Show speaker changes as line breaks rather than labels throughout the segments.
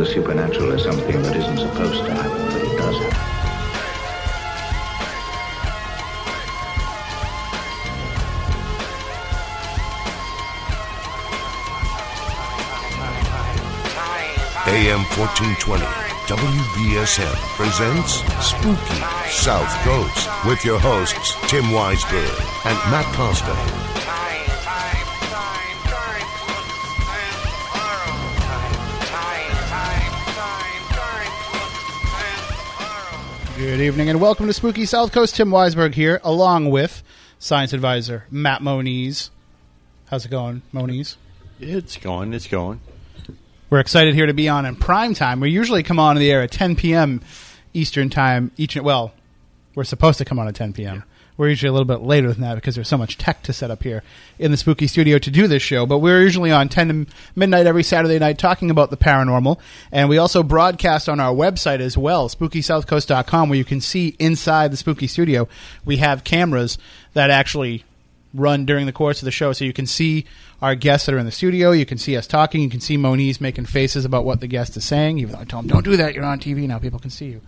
the supernatural as something that isn't supposed to happen, but it does happen.
AM 1420, WBSM presents Spooky South Coast with your hosts, Tim Weisberg and Matt Costa.
Good evening and welcome to Spooky South Coast. Tim Weisberg here, along with science advisor Matt Moniz. How's it going, Moniz?
It's going. It's going.
We're excited here to be on in prime time. We usually come on the air at 10 p.m. Eastern time. Each well, we're supposed to come on at 10 p.m. We're usually a little bit later than that because there's so much tech to set up here in the spooky studio to do this show. But we're usually on 10 to midnight every Saturday night talking about the paranormal. And we also broadcast on our website as well, spookysouthcoast.com, where you can see inside the spooky studio. We have cameras that actually run during the course of the show. So you can see our guests that are in the studio. You can see us talking. You can see Moniz making faces about what the guest is saying. Even though I told him, don't do that. You're on TV now. People can see you.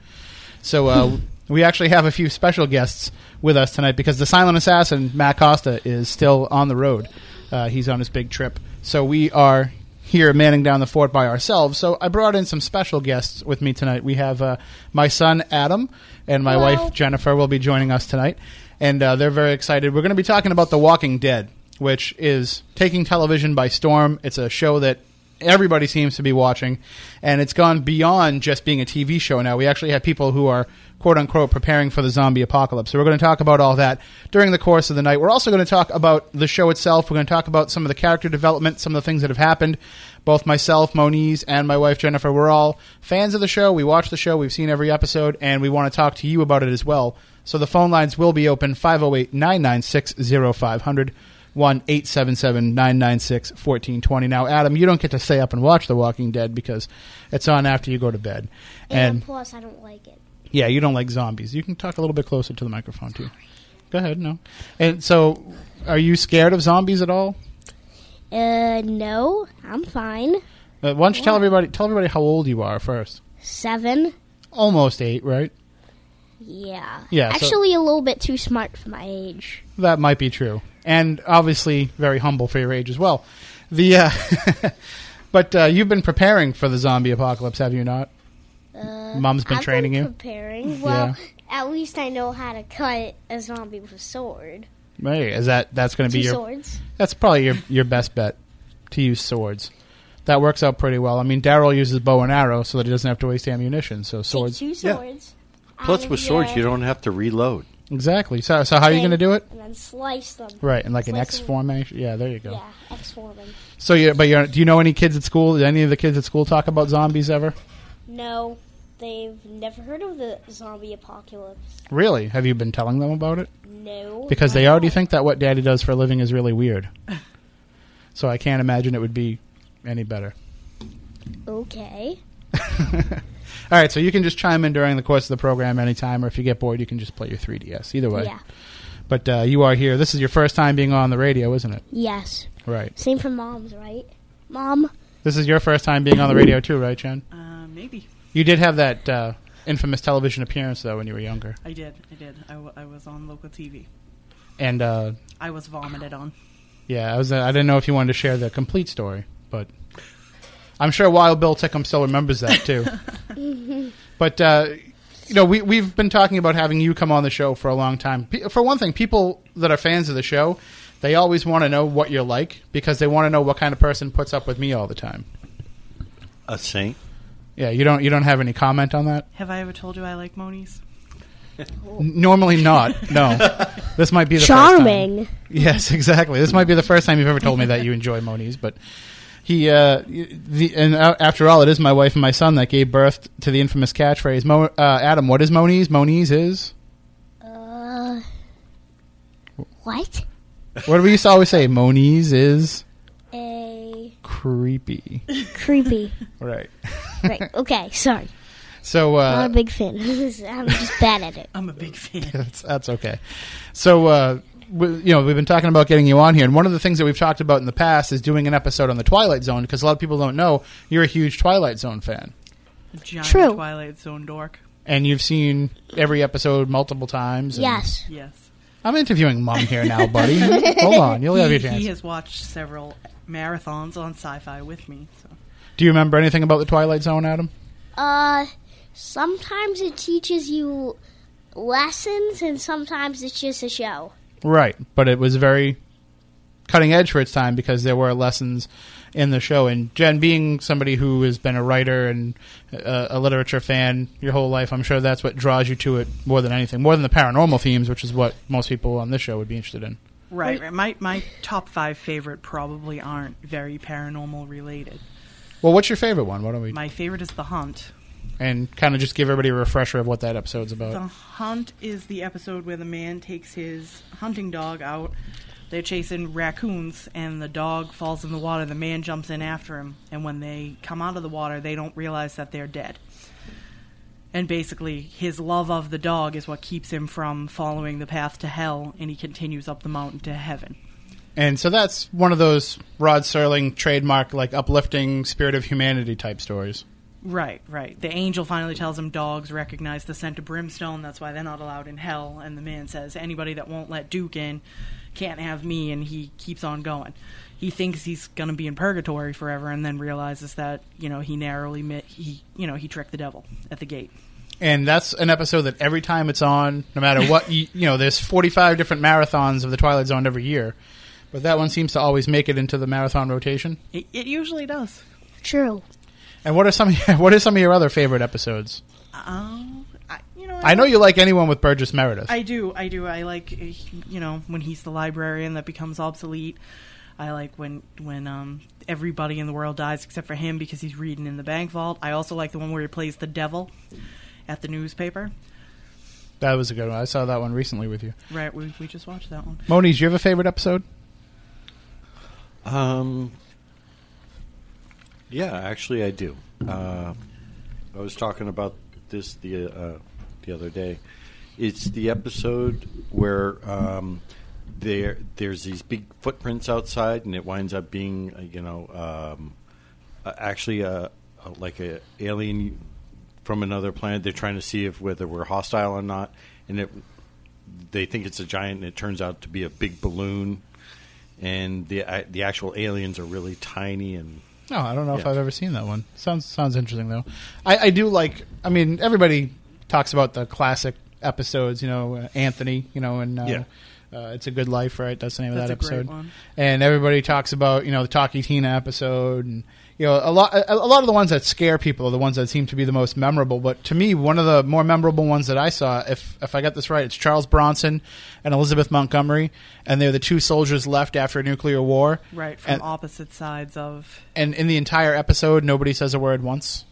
So uh, we actually have a few special guests with us tonight because the silent assassin, Matt Costa, is still on the road. Uh, he's on his big trip. So we are here manning down the fort by ourselves. So I brought in some special guests with me tonight. We have uh, my son, Adam, and my
Hello.
wife, Jennifer, will be joining us tonight. And uh, they're very excited. We're going to be talking about The Walking Dead, which is taking television by storm. It's a show that everybody seems to be watching, and it's gone beyond just being a TV show now. We actually have people who are quote unquote preparing for the zombie apocalypse. So we're going to talk about all that during the course of the night. We're also going to talk about the show itself. We're going to talk about some of the character development, some of the things that have happened. Both myself, Moniz, and my wife Jennifer, we're all fans of the show. We watch the show, we've seen every episode, and we want to talk to you about it as well. So the phone lines will be open 508 996 0500. 1 877 996 1420. Now, Adam, you don't get to stay up and watch The Walking Dead because it's on after you go to bed.
And,
And
plus, I don't like it.
Yeah, you don't like zombies. You can talk a little bit closer to the microphone, too. Go ahead, no. And so, are you scared of zombies at all?
Uh, no, I'm fine.
Uh, why don't you tell everybody, tell everybody how old you are first?
Seven.
Almost eight, right?
Yeah.
Yeah, so-
Actually, a little bit too smart for my age.
That might be true, and obviously very humble for your age as well. The uh, but uh, you've been preparing for the zombie apocalypse, have you not?
Uh,
Mom's been
I've
training you.
Preparing. Well, at least I know how to cut a zombie with a sword.
Right. is that that's going to be your?
swords.
That's probably your your best bet to use swords. That works out pretty well. I mean, Daryl uses bow and arrow so that he doesn't have to waste ammunition. So swords,
Take two
Yeah.
swords.
Plus, with swords,
your-
you don't have to reload.
exactly. So so how are you going to do it?
And then slice them.
Right, and like an X
them.
formation. Yeah, there you go.
Yeah, X forming.
So you but you do you know any kids at school? Did any of the kids at school talk about zombies ever?
No, they've never heard of the zombie apocalypse.
Really? Have you been telling them about it?
No.
Because they already think that what Daddy does for a living is really weird. so I can't imagine it would be any better.
Okay.
All right, so you can just chime in during the course of the program anytime, or if you get bored, you can just play your 3DS. Either way.
Yeah.
But uh, you are here. This is your first time being on the radio, isn't it?
Yes.
Right.
Same for moms, right? Mom.
This is your first time being on the radio too, right, Jen?
Maybe.
You did have that uh, infamous television appearance though when you were younger,
I did. I did. I, w- I was on local TV.
and uh,
I was vomited on.
yeah, I was. Uh, I didn't know if you wanted to share the complete story, but I'm sure Wild Bill Tickham still remembers that too. but uh, you know, we we've been talking about having you come on the show for a long time. Pe- For one thing, people that are fans of the show, they always want to know what you're like because they want to know what kind of person puts up with me all the time.
A saint.
Yeah, you don't you don't have any comment on that?
Have I ever told you I like
Moniz? Normally not. No. this might be the first time.
Charming.
Yes, exactly. This might be the first time you've ever told me that you enjoy Moniz, but he uh, the and uh, after all, it is my wife and my son that gave birth to the infamous catchphrase. Mo, uh, Adam, what is Moniz? Moniz is
Uh. What?
what do we used to always say? Monies is
A
creepy.
creepy.
Right.
right. Okay. Sorry.
So
Not
uh,
a big fan. I'm just bad at it.
I'm a big fan.
that's that's okay. So uh, we, you know we've been talking about getting you on here, and one of the things that we've talked about in the past is doing an episode on the Twilight Zone because a lot of people don't know you're a huge Twilight Zone fan.
A giant
True.
Twilight Zone dork.
And you've seen every episode multiple times. and-
Yes.
Yes.
I'm interviewing mom here now, buddy. Hold on, you'll have your chance.
he has watched several marathons on sci-fi with me. So
Do you remember anything about the Twilight Zone, Adam?
Uh, sometimes it teaches you lessons, and sometimes it's just a show.
Right, but it was very cutting edge for its time because there were lessons in the show. And Jen, being somebody who has been a writer and uh, a literature fan your whole life, I'm sure that's what draws you to it more than anything, more than the paranormal themes, which is what most people on this show would be interested in.
Right, right. My my top five favorite probably aren't very paranormal related.
Well, what's your favorite one? Why don't we
My favorite is The Hunt.
and kind of just give everybody a refresher of what that episode's about?
The Hunt is the episode where the man takes his hunting dog out. They're chasing raccoons, and the dog falls in the water. The man jumps in after him, and when they come out of the water, they don't realize that they're dead. And basically, his love of the dog is what keeps him from following the path to hell, and he continues up the mountain to heaven.
And so that's one of those Rod Serling trademark, like uplifting spirit of humanity type stories.
Right, right. The angel finally tells him dogs recognize the scent of brimstone. That's why they're not allowed in hell. And the man says, anybody that won't let Duke in can't have me. And he keeps on going. He thinks he's going to be in purgatory forever, and then realizes that you know he narrowly mi- he you know he tricked the devil at the gate.
And that's an episode that every time it's on, no matter what, you, you know, there's 45 different marathons of the Twilight Zone every year. But that one seems to always make it into the marathon rotation.
It, it usually does.
True.
And what are some what are some of your other favorite episodes?
Um, I, you know,
I know you like anyone with Burgess Meredith.
I do, I do. I like, uh, you know, when he's the librarian that becomes obsolete. I like when when um, everybody in the world dies except for him because he's reading in the bank vault. I also like the one where he plays the devil at the newspaper.
that was a good one. I saw that one recently with you.
Right, we we just watched that one.
Moniz, do you have a favorite episode?
Um, yeah, actually, I do. Uh, I was talking about this the uh, the other day. It's the episode where um, there there's these big footprints outside, and it winds up being uh, you know um, actually a, a like a alien from another planet. They're trying to see if whether we're hostile or not, and it they think it's a giant, and it turns out to be a big balloon. And the uh, the actual aliens are really tiny and
No, I don't know if I've ever seen that one. Sounds sounds interesting though. I, I do like. I mean, everybody talks about the classic episodes. You know, uh, Anthony. You know, and uh,
Yeah.
Uh, it's a good life, right? That's the name
That's
of
a
that
great
episode.
one.
And everybody talks about you know the Talky Tina episode, and you know a lot. A, a lot of the ones that scare people are the ones that seem to be the most memorable. But to me, one of the more memorable ones that I saw, if if I got this right, it's Charles Bronson and Elizabeth Montgomery, and they're the two soldiers left after a nuclear war.
Right, from
And-
opposite sides of.
and in the entire episode, nobody says a word once.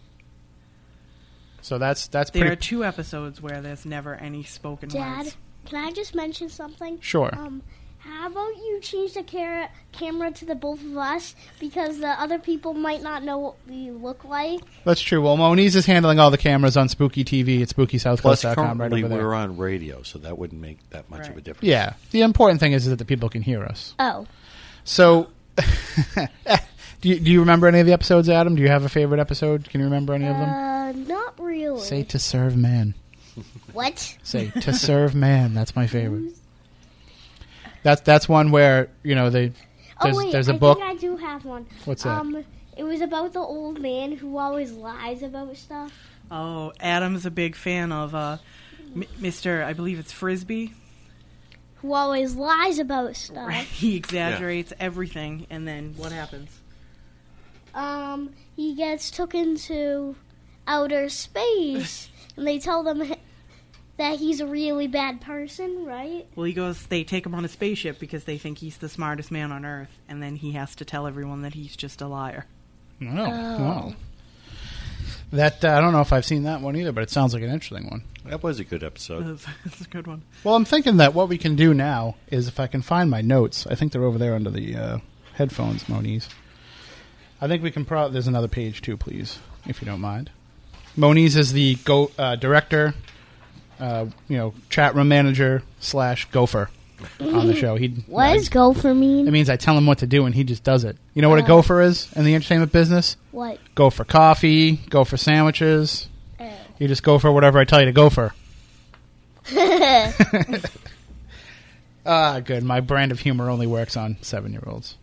So that's that's
There are two episodes where there's never any spoken
Dad,
words.
Can I just mention something?
sure.
Um, how about you change the cara- camera to the both of us because the other people might not know what we look like.
that's true. Well, Moniz is handling all the cameras on Spooky TV at
plus
SpookySouthCoast.com right
currently
over there.
we're on radio, so that wouldn't make that much of a
Right.
difference.
Yeah, the important thing is that the people can hear us.
Oh,
So, do you, do you remember any of the episodes, Adam? Do you have a favorite episode? Can you remember any of them?
uh, not really.
Say to serve man.
What?
Say to serve man. That's my favorite. That's that's one where you know they. There's,
oh wait,
there's a
I
book.
think I do have one.
What's that?
Um, it was about the old man who always lies about stuff.
Oh, Adam's a big fan of uh, M- Mr. I believe it's Frisby.
Who always lies about stuff.
He exaggerates everything, and then what happens?
um, he gets took into outer space, and they tell them that he's a really bad person, right?
Well, he goes. They take him on a spaceship because they think he's the smartest man on Earth, and then he has to tell everyone that he's just a liar.
Oh,
Oh.
wow. That uh, I don't know if I've seen that one either, but it sounds like an interesting one.
That was a good episode.
That's, that's a good one.
Well, I'm thinking that what we can do now is if I can find my notes, I think they're over there under the uh, headphones, Moniz. I think we can probably. There's another page too, please, if you don't mind. Moniz is the go uh, director, uh, you know, chat room manager slash gopher. on the show. He
What does gopher mean?
It means I tell him what to do and he just does it. You know what a gopher is in the entertainment business?
what?
Go for coffee, go for sandwiches.
Oh.
You just go for whatever I tell you to go for. Ah, good. My brand of humor only works on seven year olds.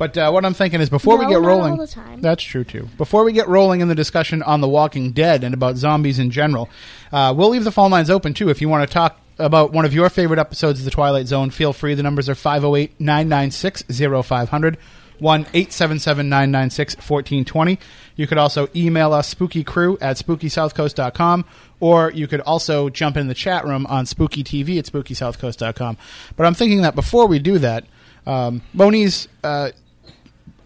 But uh, what I'm thinking is before we get rolling,
all the time.
that's true too. Before we get rolling in the discussion on The Walking Dead and about zombies in general, uh, we'll leave the phone lines open too. If you want to talk about one of your favorite episodes of The Twilight Zone, feel free. The numbers are 508 996 0500. 1 877 996 1420. You could also email us spookycrew at spookysouthcoast.com, or you could also jump in the chat room on spooky TV at spookysouthcoast.com. But I'm thinking that before we do that, um, Moniz, uh,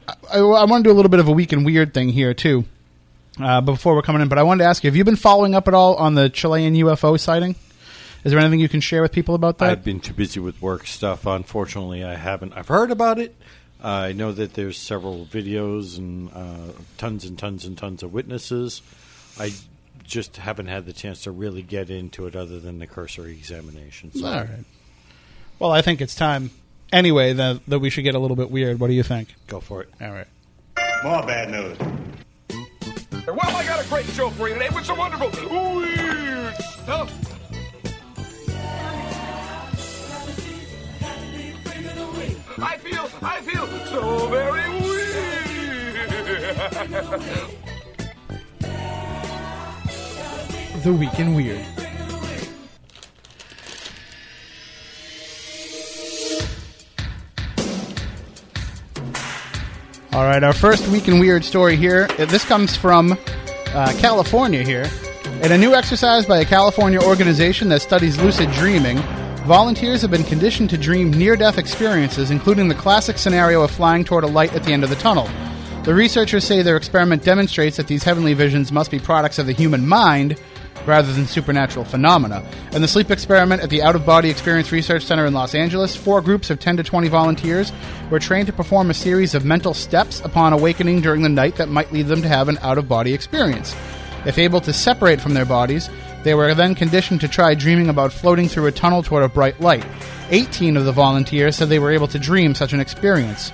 I, I want to do a little bit of a week and weird thing here, too, uh, before we're coming in. But I wanted to ask you have you been following up at all on the Chilean UFO sighting? Is there anything you can share with people about that?
I've been too busy with work stuff. Unfortunately, I haven't. I've heard about it. Uh, I know that there's several videos and uh, tons and tons and tons of witnesses. I just haven't had the chance to really get into it other than the cursory examination. So
All right. Well, I think it's time anyway that, that we should get a little bit weird. What do you think?
go for it.
All right.
More bad news.
Well, I got a great show for you today with some wonderful weird stuff. I feel, I feel so very weird.
The Week in Weird. All right, our first Week in Weird story here. This comes from uh, California here. In a new exercise by a California organization that studies lucid dreaming, volunteers have been conditioned to dream near death experiences, including the classic scenario of flying toward a light at the end of the tunnel. The researchers say their experiment demonstrates that these heavenly visions must be products of the human mind rather than supernatural phenomena. In the sleep experiment at the Out of Body Experience Research Center in Los Angeles, four groups of 10 to 20 volunteers were trained to perform a series of mental steps upon awakening during the night that might lead them to have an out of body experience. If able to separate from their bodies, they were then conditioned to try dreaming about floating through a tunnel toward a bright light. 18 of the volunteers said they were able to dream such an experience.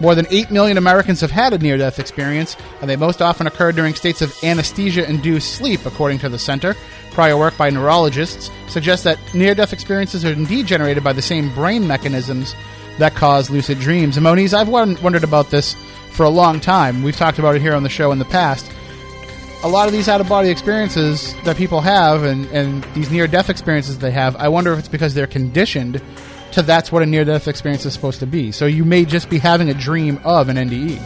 More than 8 million Americans have had a near death experience, and they most often occur during states of anesthesia induced sleep, according to the center. Prior work by neurologists suggests that near death experiences are indeed generated by the same brain mechanisms that cause lucid dreams. And Moniz, I've wondered about this for a long time. We've talked about it here on the show in the past. A lot of these out of body experiences that people have and, and these near death experiences they have, I wonder if it's because they're conditioned to that's what a near death experience is supposed to be. So you may just be having a dream of an. NDE.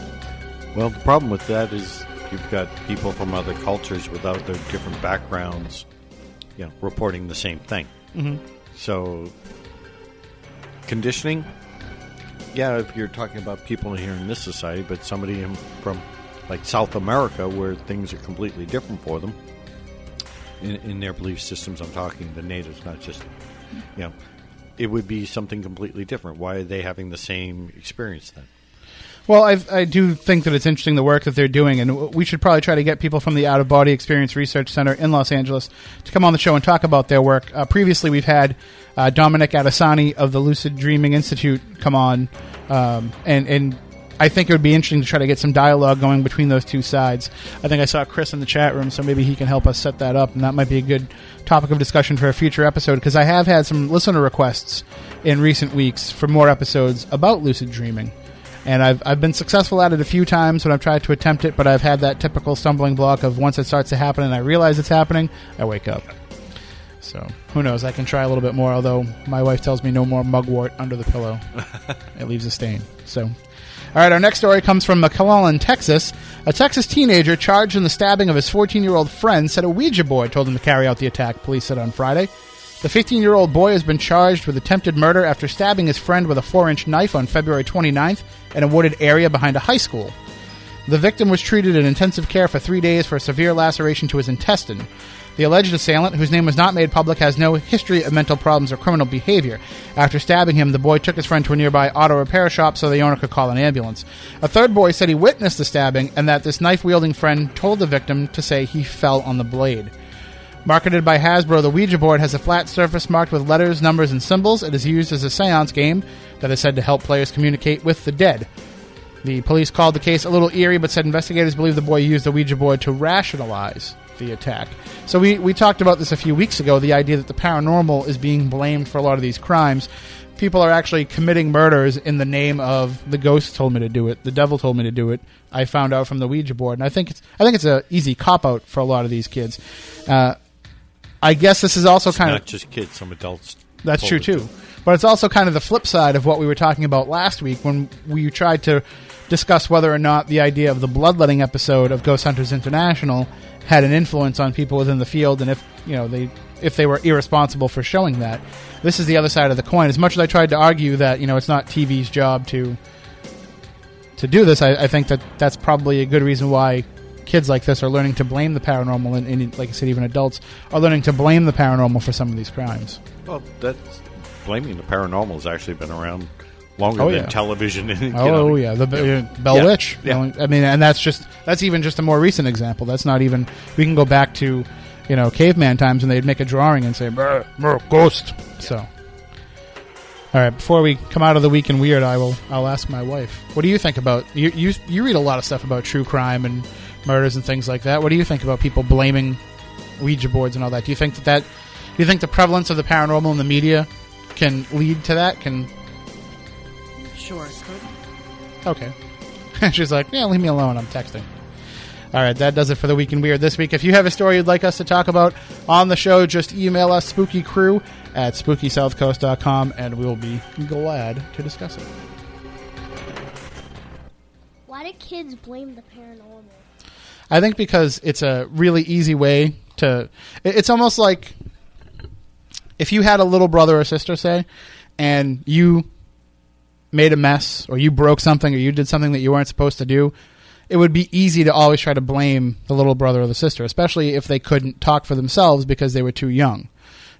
Well, the problem with that is you've got people from other cultures without their different backgrounds, you know, reporting the same thing. Mm-hmm. So, conditioning, yeah, if you're talking about people here in this society, but somebody from like South America where things are completely different for them in, in their belief systems, I'm talking the natives, not just, you know, it would be something completely different. Why are they having the same experience then?
Well, I, I do think that it's interesting the work that they're doing, and we should probably try to get people from the Out of Body Experience Research Center in Los Angeles to come on the show and talk about their work. Uh, previously, we've had uh, Dominic Adesani of the Lucid Dreaming Institute come on, um, and and I think it would be interesting to try to get some dialogue going between those two sides. I think I saw Chris in the chat room, so maybe he can help us set that up, and that might be a good topic of discussion for a future episode because I have had some listener requests in recent weeks for more episodes about lucid dreaming and I've I've been successful at it a few times when I've tried to attempt it, but I've had that typical stumbling block of once it starts to happen and I realize it's happening, I wake up. So who knows? I can try a little bit more. Although my wife tells me no more mugwort under the pillow; it leaves a stain. So. All right, our next story comes from McClellan, Texas. A Texas teenager charged in the stabbing of his 14 year old friend said a Ouija board told him to carry out the attack, police said on Friday. The 15 year old boy has been charged with attempted murder after stabbing his friend with a 4 inch knife on February 29th in a wooded area behind a high school. The victim was treated in intensive care for three days for a severe laceration to his intestine. The alleged assailant, whose name was not made public, has no history of mental problems or criminal behavior. After stabbing him, the boy took his friend to a nearby auto repair shop so the owner could call an ambulance. A third boy said he witnessed the stabbing and that this knife wielding friend told the victim to say he fell on the blade. Marketed by Hasbro, the Ouija board has a flat surface marked with letters, numbers, and symbols. It is used as a seance game that is said to help players communicate with the dead. The police called the case a little eerie, but said investigators believe the boy used the Ouija board to rationalize the attack. So we, we talked about this a few weeks ago the idea that the paranormal is being blamed for a lot of these crimes. People are actually committing murders in the name of the ghost told me to do it, the devil told me to do it. I found out from the Ouija board, and I think it's I think it's a easy cop out for a lot of these kids. Uh, I guess this is also kind of
Not
of
just kids, some adults.
That's true too.
to.
But it's also kind of the flip side of what we were talking about last week when we tried to discuss whether or not the idea of the bloodletting episode of Ghost Hunters International had an influence on people within the field and if you know they if they were irresponsible for showing that. This is the other side of the coin. As much as I tried to argue that, you know, it's not TV's job to to do this, I, I think that that's probably a good reason why kids like this are learning to blame the paranormal and, and like I said even adults are learning to blame the paranormal for some of these crimes.
Well, that's blaming the paranormal has actually been around longer
Oh,
than
yeah.
television. And,
Oh
know,
yeah, the uh, Bell
Yeah.
Witch. you
Yeah.
know, I mean, and that's just that's even just a more recent example. That's not even. We can go back to, you know, caveman times when they'd make a drawing and say "Brr, brr, ghost. So, all right. Before we come out of the week in weird, I will. I'll ask my wife. What do you think about you? You you read a lot of stuff about true crime and murders and things like that. What do you think about people blaming Ouija boards and all that? Do you think that that? Do you think the prevalence of the paranormal in the media can lead to that? Can
Sure, it could.
Okay. She's like, yeah, leave me alone. I'm texting. All right, that does it for the Week in Weird this week. If you have a story you'd like us to talk about on the show, just email us spookycrew at spookysouthcoast.com and we'll be glad to discuss it.
Why do kids blame the paranormal?
I think because it's a really easy way to. It's almost like if you had a little brother or sister, say, and you made a mess, or you broke something, or you did something that you weren't supposed to do, it would be easy to always try to blame the little brother or the sister, especially if they couldn't talk for themselves because they were too young.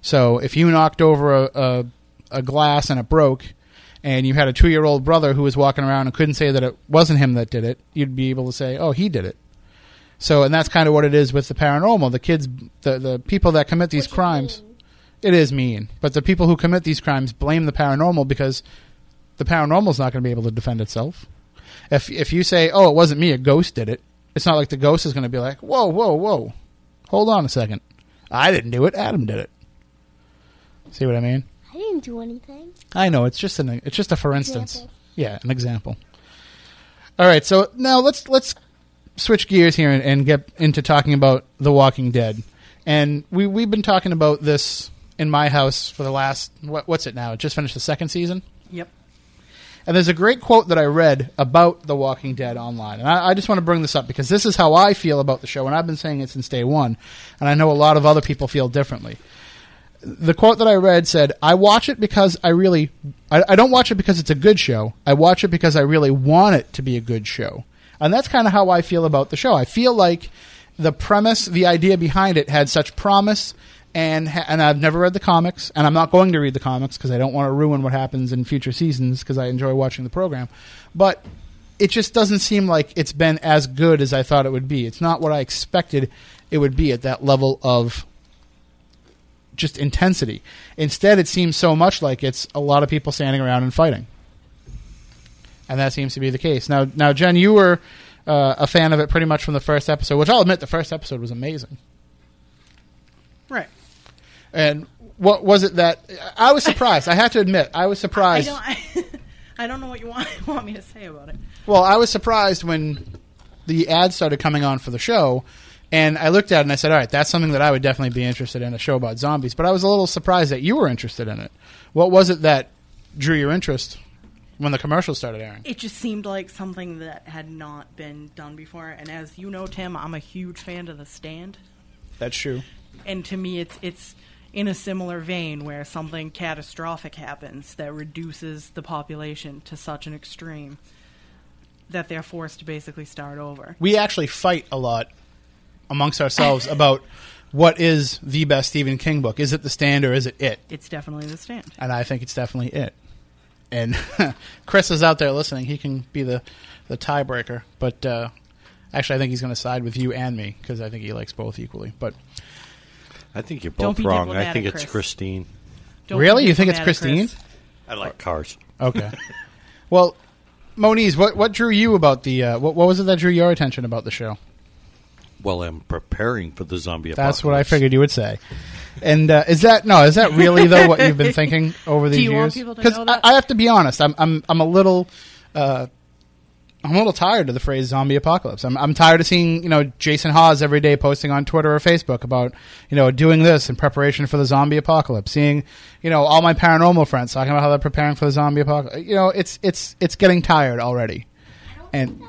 So if you knocked over a, a, a glass and it broke, and you had a two year old brother who was walking around and couldn't say that it wasn't him that did it, you'd be able to say, oh, he did it. So, and that's kind of what it is with the paranormal. The kids, the, the people that commit these
Which
crimes, it is mean. But the people who commit these crimes blame the paranormal because the paranormal is not going to be able to defend itself. If if you say, "Oh, it wasn't me, a ghost did it," it's not like the ghost is going to be like, "Whoa, whoa, whoa, hold on a second, I didn't do it. Adam did it." See what I mean?
I didn't do anything.
I know it's just an it's just a for instance.
Example.
Yeah, an example. All right, so now let's let's switch gears here and, and get into talking about The Walking Dead. And we we've been talking about this in my house for the last what, what's it now? It just finished the second season.
Yep.
And there's a great quote that I read about The Walking Dead online. And I, I just want to bring this up because this is how I feel about the show, and I've been saying it since day one. And I know a lot of other people feel differently. The quote that I read said, I watch it because I really. I, I don't watch it because it's a good show. I watch it because I really want it to be a good show. And that's kind of how I feel about the show. I feel like the premise, the idea behind it had such promise and and I've never read the comics and I'm not going to read the comics because I don't want to ruin what happens in future seasons because I enjoy watching the program. But it just doesn't seem like it's been as good as I thought it would be. It's not what I expected it would be at that level of just intensity. Instead, it seems so much like it's a lot of people standing around and fighting, and that seems to be the case. Now, now, Jen, you were uh, a fan of it pretty much from the first episode, which I'll admit the first episode was amazing.
Right.
And what was it that I was surprised? I have to admit, I was surprised.
I don't. I, I don't know what you want want me to say about it.
Well, I was surprised when the ads started coming on for the show, and I looked at it and I said, "All right, that's something that I would definitely be interested in a show about zombies." But I was a little surprised that you were interested in it. What was it that drew your interest when the commercials started airing?
It just seemed like something that had not been done before. And as you know, Tim, I'm a huge fan of The Stand.
That's true.
and to me it's it's in a similar vein where something catastrophic happens that reduces the population to such an extreme that they're forced to basically start over.
We actually fight a lot amongst ourselves about what is the best Stephen King book. Is it The Stand or is it It?
It's definitely the stand.
and I think it's definitely it. And Chris is out there listening; he can be the the tiebreaker. But uh, actually, I think he's going to side with you and me because I think he likes both equally. But
I think you're
Don't
both
be
wrong. I think it's
Chris.
Christine.
Don't
Really?
be
You think it's Christine?
Chris.
I like cars.
Okay. well, Moniz, what what drew you about the uh, what what was it that drew your attention about the show?
Well, I'm preparing for the zombie apocalypse.
That's what I figured you would say. And uh, is that no? Is that really though what you've been thinking over these
you
years?
want people to know that?
I, I have to be honest, I'm I'm I'm a little. Uh, I'm a little tired of the phrase zombie apocalypse. I'm, I'm tired of seeing, you know, Jason Hawes every day posting on Twitter or Facebook about, you know, doing this in preparation for the zombie apocalypse. Seeing, you know, all my paranormal friends talking about how they're preparing for the zombie apocalypse. You know, it's it's it's getting tired already. And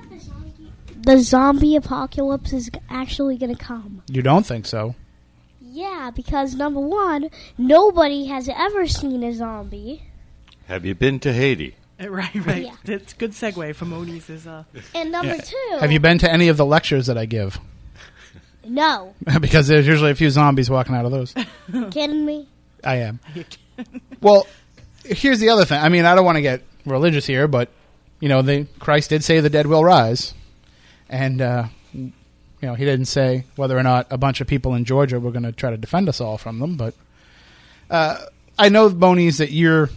The zombie apocalypse is actually going to come.
you don't think so?
Yeah, because number one, nobody has ever seen a zombie,
Have you been to Haiti?
Uh, Right, right.
Yeah.
That's good segue for Moniz. Is uh,
and number two,
Have you been to any of the lectures that I give?
No,
because there's usually a few zombies walking out of those.
kidding me?
I am. Well, here's the other thing. I mean, I don't want to get religious here, but you know, they Christ did say the dead will rise, and uh, you know, he didn't say whether or not a bunch of people in Georgia were going to try to defend us all from them. But uh, I know, Moniz, that you're.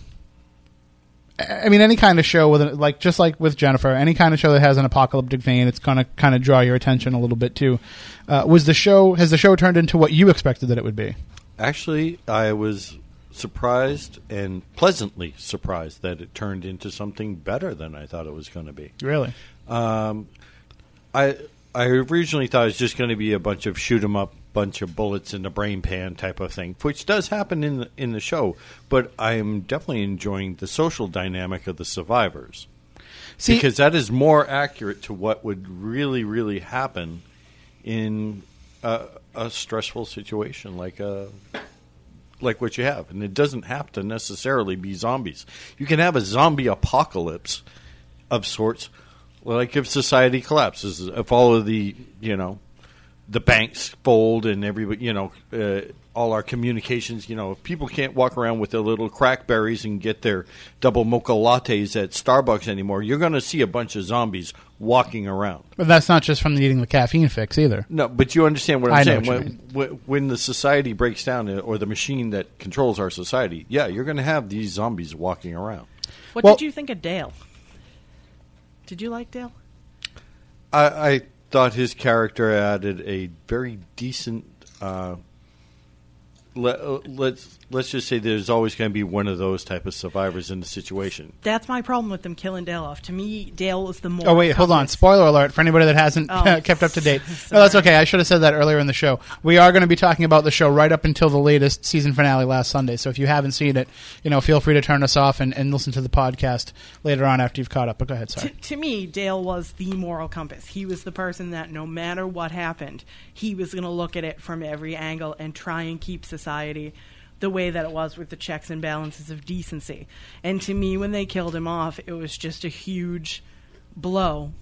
I mean, any kind of show with a, like just like with Jennifer, any kind of show that has an apocalyptic vein, it's gonna kind of draw your attention a little bit too. Uh, was the show has the show turned into what you expected that it would be?
Actually, I was surprised and pleasantly surprised that it turned into something better than I thought it was going to be.
Really?
Um, I I originally thought it was just going to be a bunch of shoot 'em up, bunch of bullets in the brain pan type of thing, which does happen in the, in the show. But I'm definitely enjoying the social dynamic of the survivors
See,
because that is more accurate to what would really really happen in a, a stressful situation like a like what you have, and it doesn't have to necessarily be zombies. You can have a zombie apocalypse of sorts, like if society collapses, if all of the you know the banks fold and everybody you know uh, all our communications you know if people can't walk around with their little crackberries and get their double mocha lattes at Starbucks anymore, you're going to see a bunch of zombies walking around.
But that's not just from eating the caffeine fix either.
No, but you understand what I'm
I know
saying.
what you
when, when, when the society breaks down, uh, or the machine that controls our society, yeah, you're going to have these zombies walking around.
what
Well-
did you think of Dale? Did you like Dale?
I, I thought his character added a very decent. Uh, let, uh, let's let's just say there's always going to be one of those type of survivors in the situation.
That's my problem with them killing Dale off. To me, Dale is the more.
Oh wait, hold on. Spoiler alert for anybody that hasn't
Oh.
Uh, kept up to date. No, that's okay. I should have said that earlier in the show. We are going to be talking about the show right up until the latest season finale last Sunday. So if you haven't seen it, you know, feel free to turn us off and, and listen to the podcast later on after you've caught up. But go ahead,
to,
sorry.
to me, Dale was the moral compass. He was the person that no matter what happened, he was going to look at it from every angle and try and keep society the way that it was with the checks and balances of decency. And to me, when they killed him off, it was just a huge blow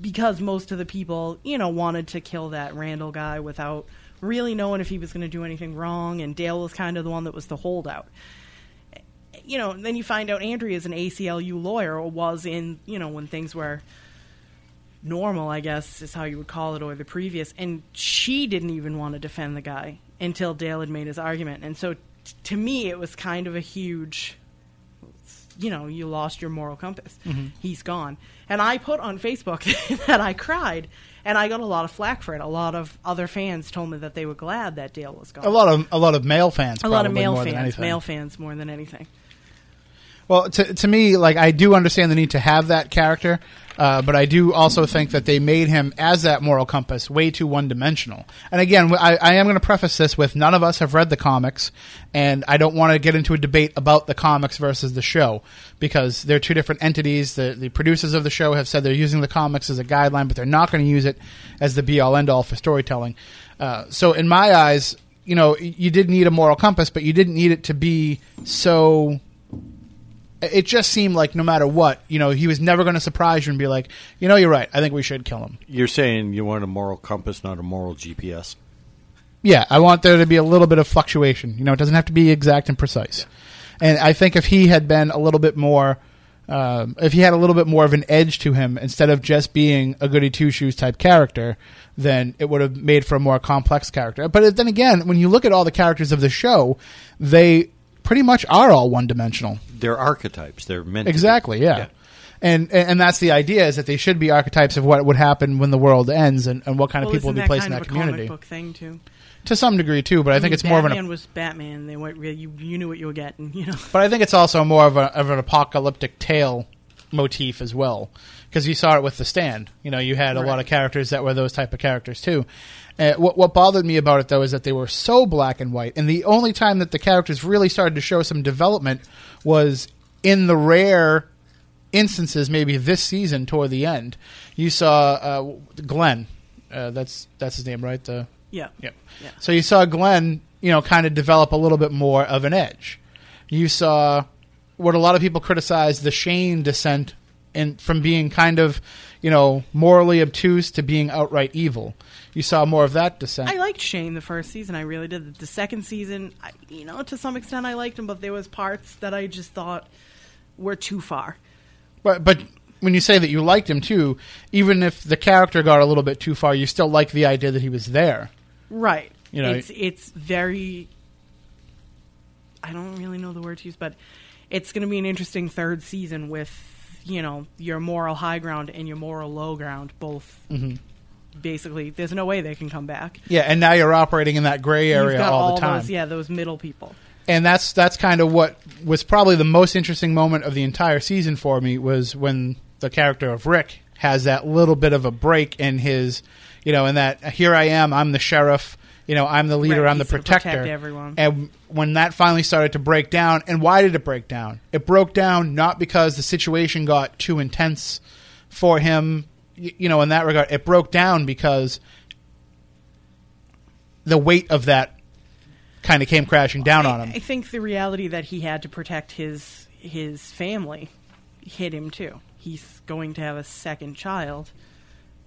because most of the people, you know, wanted to kill that Randall guy without really knowing if he was going to do anything wrong. And Dale was kind of the one that was the holdout you know, then you find out Andrea is an ACLU lawyer, or was in, you know, when things were normal, I guess is how you would call it, or the previous. And she didn't even want to defend the guy until Dale had made his argument. And so t- to me, it was kind of a huge, you know, you lost your moral compass. Mm-hmm. He's gone. And I put on Facebook that I cried. And I got a lot of flack for it. A lot of other fans told me that they were glad that Dale was gone.
A lot of a lot of male fans.
a lot of male fans, male fans more than anything.
Well, to to me, like I do understand the need to have that character, uh, but I do also think that they made him as that moral compass way too one dimensional. And again, I, I am going to preface this with none of us have read the comics, and I don't want to get into a debate about the comics versus the show because they're two different entities. The the producers of the show have said they're using the comics as a guideline, but they're not going to use it as the be all end all for storytelling. Uh, so, in my eyes, you know, you did need a moral compass, but you didn't need it to be so it just seemed like no matter what, you know, he was never going to surprise you and be like, you know, you're right. I think we should kill him.
You're saying you want a moral compass, not a moral GPS.
Yeah, I want there to be a little bit of fluctuation. You know, it doesn't have to be exact and precise. And I think if he had been a little bit more Um, if he had a little bit more of an edge to him instead of just being a goody two shoes type character, then it would have made for a more complex character. But then again, when you look at all the characters of the show, they pretty much are all one dimensional.
They're archetypes. They're meant to be.
Exactly, yeah. And, and and that's the idea is that they should be archetypes of what would happen when the world ends and, and what kind of
Well,
people would be placed
kind
in
of
that
a comic
community
book thing too.
to some degree too. But I, think
mean,
it's more of
Batman
an
was Batman. They went you you knew what you were getting. You know.
But I think it's also more of, a, of an apocalyptic tale motif as well, because you saw it with the stand. You know, you had a lot of characters that were those type of characters too. Uh, what, what bothered me about it though is that they were so black and white, and the only time that the characters really started to show some development was in the rare instances, maybe this season toward the end. You saw uh, Glenn. Uh, that's that's his name, right? The
Yeah.
yeah.
Yeah.
So you saw Glenn, you know, kind of develop a little bit more of an edge. You saw what a lot of people criticize the Shane descent in from being kind of, you know, morally obtuse to being outright evil. You saw more of that descent.
I liked Shane the first season. I really did. The second season, I, you know, to some extent, I liked him, but there was parts that I just thought were too far.
But but when you say that you liked him too, even if the character got a little bit too far, you still like the idea that he was there.
Right.
You know,
it's it's very. I don't really know the word to use, but it's going to be an interesting third season with you know your moral high ground and your moral low ground both.
Mm-hmm.
Basically, there's no way they can come back.
Yeah, and now you're operating in that gray area
You've got
all,
all
the time.
those, yeah, those middle people.
and that's that's kind of what was probably the most interesting moment of the entire season for me was when the character of Rick has that little bit of a break in his, you know, in that here I am, I'm the sheriff, you know, I'm the leader,
Right,
I'm the protector,
protect everyone.
and when that finally started to break down, and why did it break down? It broke down not because the situation got too intense for him, you know, in that regard. It broke down because the weight of that kind of came crashing down on him.
I think the reality that he had to protect his his family hit him too. He's going to have a second child,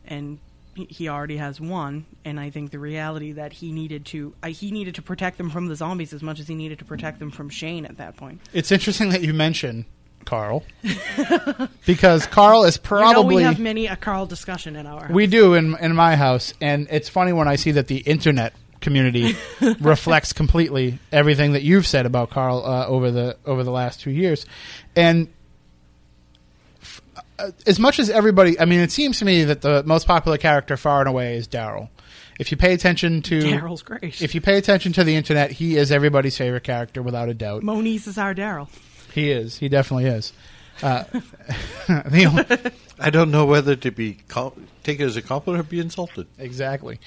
and he- he already has one. And I think the reality that he needed to uh, he needed to protect them from the zombies as much as he needed to protect them from Shane at that point.
It's interesting that you mention Carl because Carl is
You know,
probably
we have many a Carl discussion in our.
we do in in my house, and it's funny when I see that the internet community reflects completely everything that you've said about Carl uh, over the over the last two years, and. f- uh, As much as everybody, I mean, it seems to me that the most popular character, far and away, is Daryl. If you pay attention to
Daryl's great.
if you pay attention to the internet, he is everybody's favorite character without a doubt.
Moniz is our Daryl.
He is. He definitely is. Uh, the only-
I don't know whether to be com- take it as a compliment or be insulted.
exactly.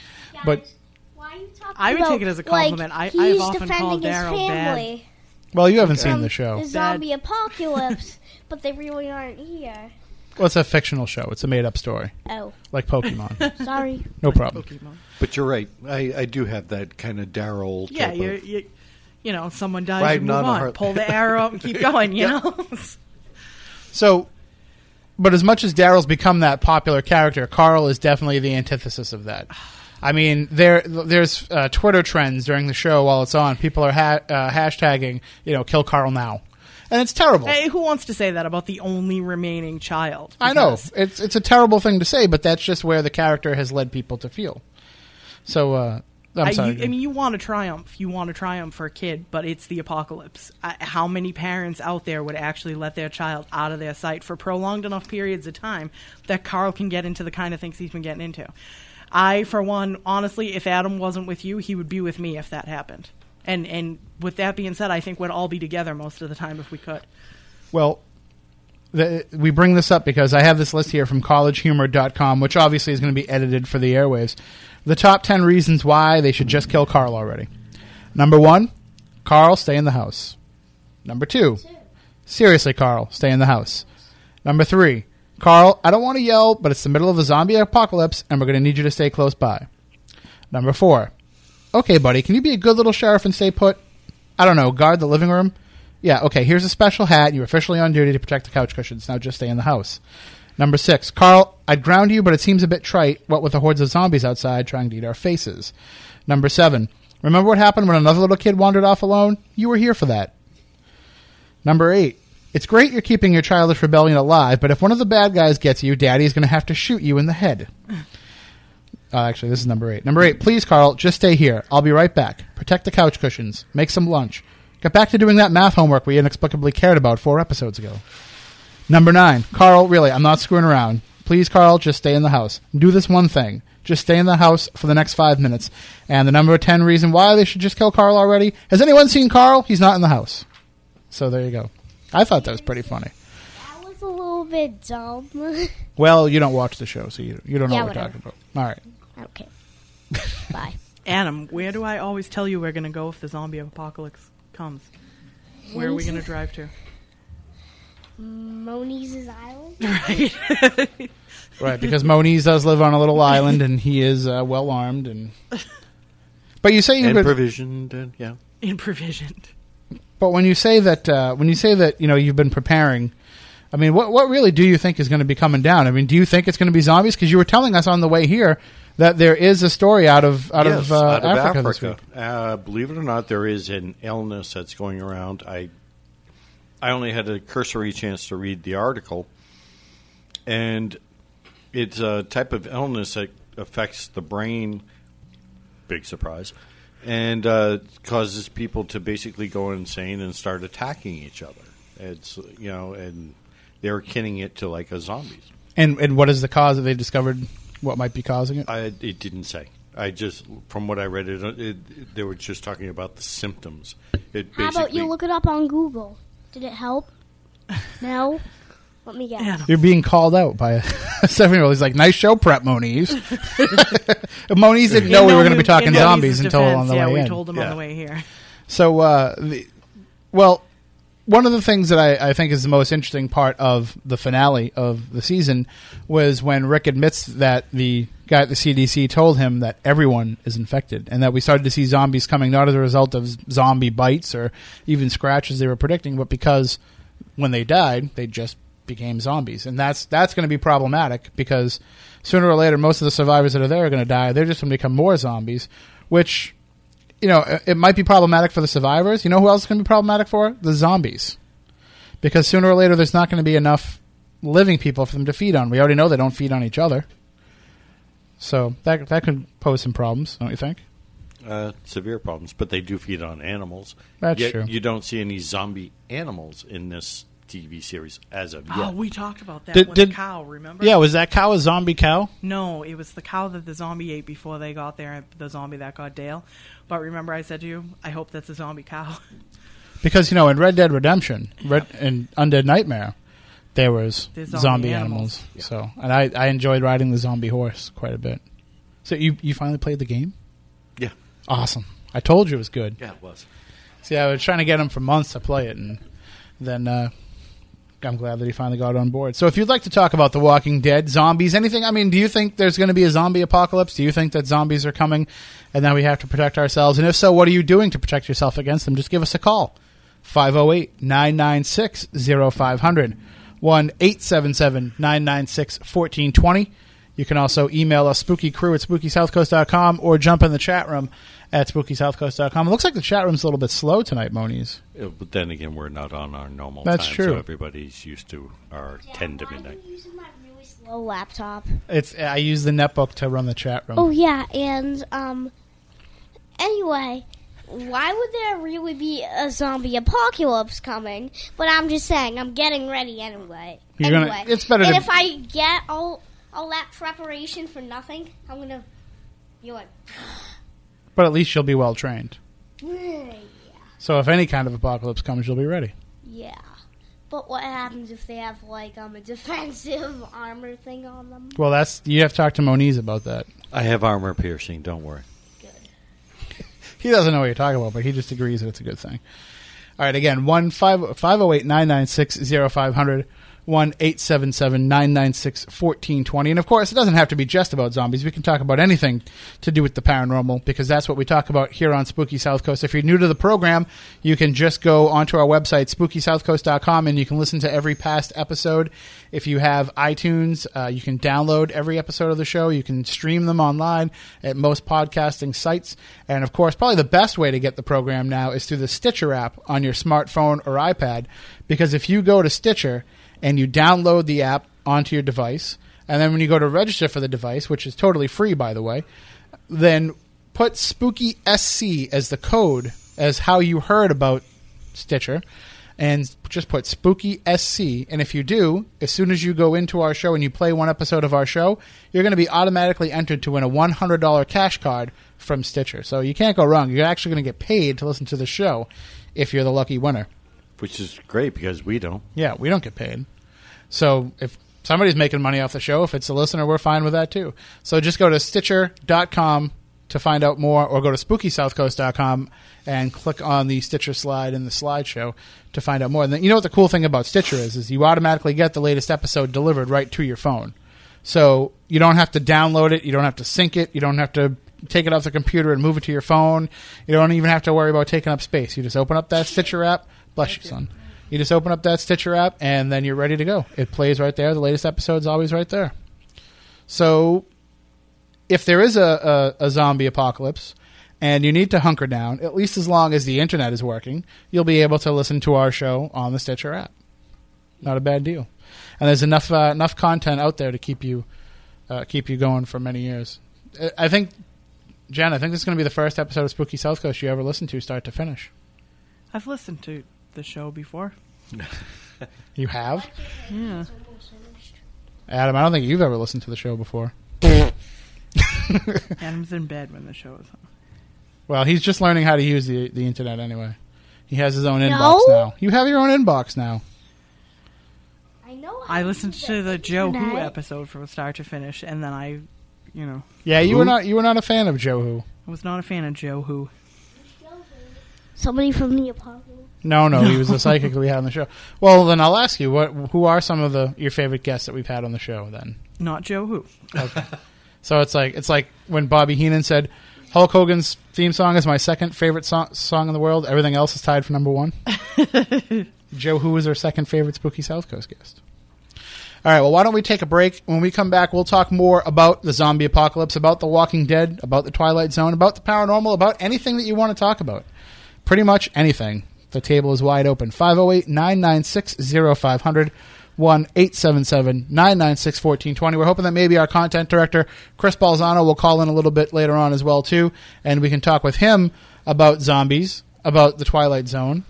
But
why are you talking
I would
about,
take it as a compliment. I-
Like,
I've
he's
often called
defending his
Daryl bad.
family
well, you haven't seen
from
the show.
The zombie apocalypse, but they really aren't here.
Well, it's a fictional show. It's a made-up story,
Oh,
like Pokemon.
sorry.
No problem.
Pokemon.
But you're right. I, I do have that kind of Daryl.
Yeah,
type
you're,
of-
you you know, someone dies,
Riding
you move
on
on, pull the arrow up and keep going. You know.
So, but as much as Daryl's become that popular character, Carl is definitely the antithesis of that. I mean, there there's uh, Twitter trends during the show while it's on. People are ha- uh, hashtagging, you know, kill Carl now, and it's terrible.
Hey, who wants to say that about the only remaining child?
I know it's it's a terrible thing to say, but that's just where the character has led people to feel. So, uh, I'm
I,
sorry.
you, I mean, you want to triumph. You want to triumph for a kid, but it's the apocalypse. I, how many parents out there would actually let their child out of their sight for prolonged enough periods of time that Carl can get into the kind of things he's been getting into? I, for one, honestly, if Adam wasn't with you, he would be with me if that happened. And and with that being said, I think we'd all be together most of the time if we could.
Well, the, we bring this up because I have this list here from collegehumor.com, which obviously is going to be edited for the airwaves. The top 10 reasons why they should just kill Carl already. Number one, Carl, stay in the house. Number two, seriously, Carl, stay in the house. Number three, Carl, I don't want to yell, but it's the middle of the zombie apocalypse, and we're going to need you to stay close by. Number four, okay, buddy, can you be a good little sheriff and stay put? I don't know, guard the living room? Yeah, okay, here's a special hat. You're officially on duty to protect the couch cushions. Now just stay in the house. Number six, Carl, I'd ground you, but it seems a bit trite, what with the hordes of zombies outside trying to eat our faces. Number seven, remember what happened when another little kid wandered off alone? You were here for that. Number eight, It's great you're keeping your childish rebellion alive, but if one of the bad guys gets you, Daddy's going to have to shoot you in the head. Uh, actually, this is number eight. Number eight, please, Carl, just stay here. I'll be right back. Protect the couch cushions. Make some lunch. Get back to doing that math homework we inexplicably cared about four episodes ago. Number nine, Carl, really, I'm not screwing around. Please, Carl, just stay in the house. Do this one thing. Just stay in the house for the next five minutes. And the number 10 reason why they should just kill Carl already. Has anyone seen Carl? He's not in the house. So there you go. I thought that was pretty funny.
That was a little bit dumb.
Well, you don't watch the show, so you, you don't know
Yeah,
what we're
whatever.
talking about. All right.
okay. Bye.
Adam, where do I always tell you we're going to go if the zombie apocalypse comes? Where are we going to drive to?
Moniz's Island.
Right.
Right, because Moniz does live on a little island, and he is uh, well armed. and. But you say you
and
could,
provisioned, and yeah.
In provisioned.
But when you say that, uh, when you say that, you know, you've been preparing. I mean, what what really do you think is going to be coming down? I mean, do you think it's going to be zombies? Because you were telling us on the way here that there is a story out of out
yes,
of, uh,
out of
Africa, this week.
Uh, believe it or not, there is an illness that's going around. I I only had a cursory chance to read the article, and it's a type of illness that affects the brain. Big surprise, and uh, causes people to basically go insane and start attacking each other. It's you know, and they're kinning it to like a zombies.
And and what is the cause that they discovered? What might be causing it?
I, it didn't say. I just, from what I read, it, it, it- they were just talking about the symptoms. It
How about you look it up on Google? Did it help? No? Let me guess.
Adam.
You're being called out by a seven year old. He's like, "Nice show, prep, Moniz." Moniz didn't know we were going to be talking
in
zombies
Moniz's
until on the
yeah,
way
we
in.
told him on
Yeah.
the way here.
So, uh, the, well, one of the things that I, I think is the most interesting part of the finale of the season was when Rick admits that the guy at the CDC told him that everyone is infected and that we started to see zombies coming not as a result of zombie bites or even scratches they were predicting, but because when they died, they just became zombies. And that's that's going to be problematic because sooner or later, most of the survivors that are there are going to die. They're just going to become more zombies, which you know, it- it might be problematic for the survivors. You know who else is going to be problematic for? The zombies. Because sooner or later, there's not going to be enough living people for them to feed on. We already know they don't feed on each other. So that that could pose some problems, don't you think?
uh, severe problems, but they do feed on animals.
That's
Yet
true.
You don't see any zombie animals in this TV series as of yet.
Oh, we talked about that
Did-
with
did-
the cow, remember?
Yeah, was that cow a zombie cow?
No, it was the cow that the zombie ate before they got there, the zombie that got Dale. But remember I said to you, I hope that's a zombie cow.
Because you know, in Red Dead Redemption, Red and Undead Nightmare, there was
There's
zombie,
zombie
animals.
animals.
So, and I, I enjoyed riding the zombie horse quite a bit. So you you finally played the game?
Yeah,
Awesome! I told you it was good.
yeah, it was.
See, I was trying to get him for months to play it, and then uh, I'm glad that he finally got on board. So, if you'd like to talk about The Walking Dead, zombies, anything, I mean, do you think there's going to be a zombie apocalypse? Do you think that zombies are coming and now we have to protect ourselves? And if so, what are you doing to protect yourself against them? Just give us a call 508 996 0500 1 877 996 1420. You can also email us spookycrew at spookysouthcoast.com or jump in the chat room at spookysouthcoast.com. It looks like the chat room's a little bit slow tonight, Moniz.
Uh, But then again, we're not on our normal
That's
time,
true.
so everybody's used to our 10 to
Why are
midnight.
you using my really slow laptop?
It's I use the netbook to run the chat room.
Oh yeah, and um. Anyway, why would there really be a zombie apocalypse coming? But I'm just saying, I'm getting ready anyway.
You're gonna-
anyway.
it's better
And
to-
if I get all all that preparation for nothing, I'm gonna. You're like.
But at least you'll be well trained.
Yeah.
So if any kind of apocalypse comes, you'll be ready.
Yeah. But what happens if they have like um a defensive armor thing on them?
Well, that's you have to talk to Moniz about that.
I have armor piercing, don't worry.
He doesn't know what you're talking about, but he just agrees that it's a good thing. All right, again, one five five oh zero eight nine nine six zero five hundred one eight seven seven nine nine six fourteen twenty. And of course, it doesn't have to be just about zombies. We can talk about anything to do with the paranormal because that's what we talk about here on Spooky South Coast. If you're new to the program, you can just go onto our website, spookysouthcoast.com, and you can listen to every past episode. If you have iTunes, uh, you can download every episode of the show. You can stream them online at most podcasting sites. And of course, probably the best way to get the program now is through the Stitcher app on your smartphone or iPad. Because if you go to Stitcher and you download the app onto your device, and then when you go to register for the device, which is totally free, by the way, then put Spooky SC as the code as how you heard about Stitcher and just put Spooky SC. And if you do, as soon as you go into our show and you play one episode of our show, you're going to be automatically entered to win a $100 cash card from Stitcher. So you can't go wrong. You're actually going to get paid to listen to the show if you're the lucky winner.
Which is great because we don't.
Yeah, we don't get paid. So if somebody's making money off the show, if it's a listener, we're fine with that too. So just go to Stitcher.com to find out more, or go to SpookySouthCoast.com and click on the Stitcher slide in the slideshow to find out more. And then, you know what the cool thing about Stitcher is? Is you automatically get the latest episode delivered right to your phone. So you don't have to download it, you don't have to sync it, you don't have to take it off the computer and move it to your phone. You don't even have to worry about taking up space. You just open up that Stitcher app. Bless you, son. You just open up that Stitcher app, and then you're ready to go. It plays right there. The latest episode's always right there. So, if there is a, a, a zombie apocalypse and you need to hunker down, at least as long as the internet is working, you'll be able to listen to our show on the Stitcher app. Not a bad deal. And there's enough uh, enough content out there to keep you uh, keep you going for many years. I- I think, Jen, I think this is going to be the first episode of Spooky South Coast you ever listened to, start to finish.
I've listened to the show before.
You have,
Yeah.
Adam. I don't think you've ever listened to the show before.
Adam's in bed when the show is on.
Well, he's just learning how to use the the internet anyway. He has his own
No.
inbox now. You have your own inbox now.
I know.
I listened to the Joe Who episode from start to finish, and then I, you know,
Yeah, you were not you were not a fan of Joe Who.
I was not a fan of Joe Who.
Somebody from the apocalypse.
No, no, he was the psychic that we had on the show. Well, then I'll ask you, what who are some of the your favorite guests that we've had on the show? Then,
Not Joe Who. Okay.
so it's like it's like when Bobby Heenan said Hulk Hogan's theme song is my second favorite song, song in the world. Everything else is tied for number one. Joe Who is our second favorite Spooky South Coast guest. All right, well, why don't we take a break? When we come back, we'll talk more about the zombie apocalypse, about The Walking Dead, about the Twilight Zone, about the paranormal, about anything that you want to talk about. Pretty much anything. The table is wide open. 508 996 0500 1 877 996 1420. We're hoping that maybe our content director, Chris Balzano, will call in a little bit later on as well, too, and we can talk with him about zombies, about the Twilight Zone,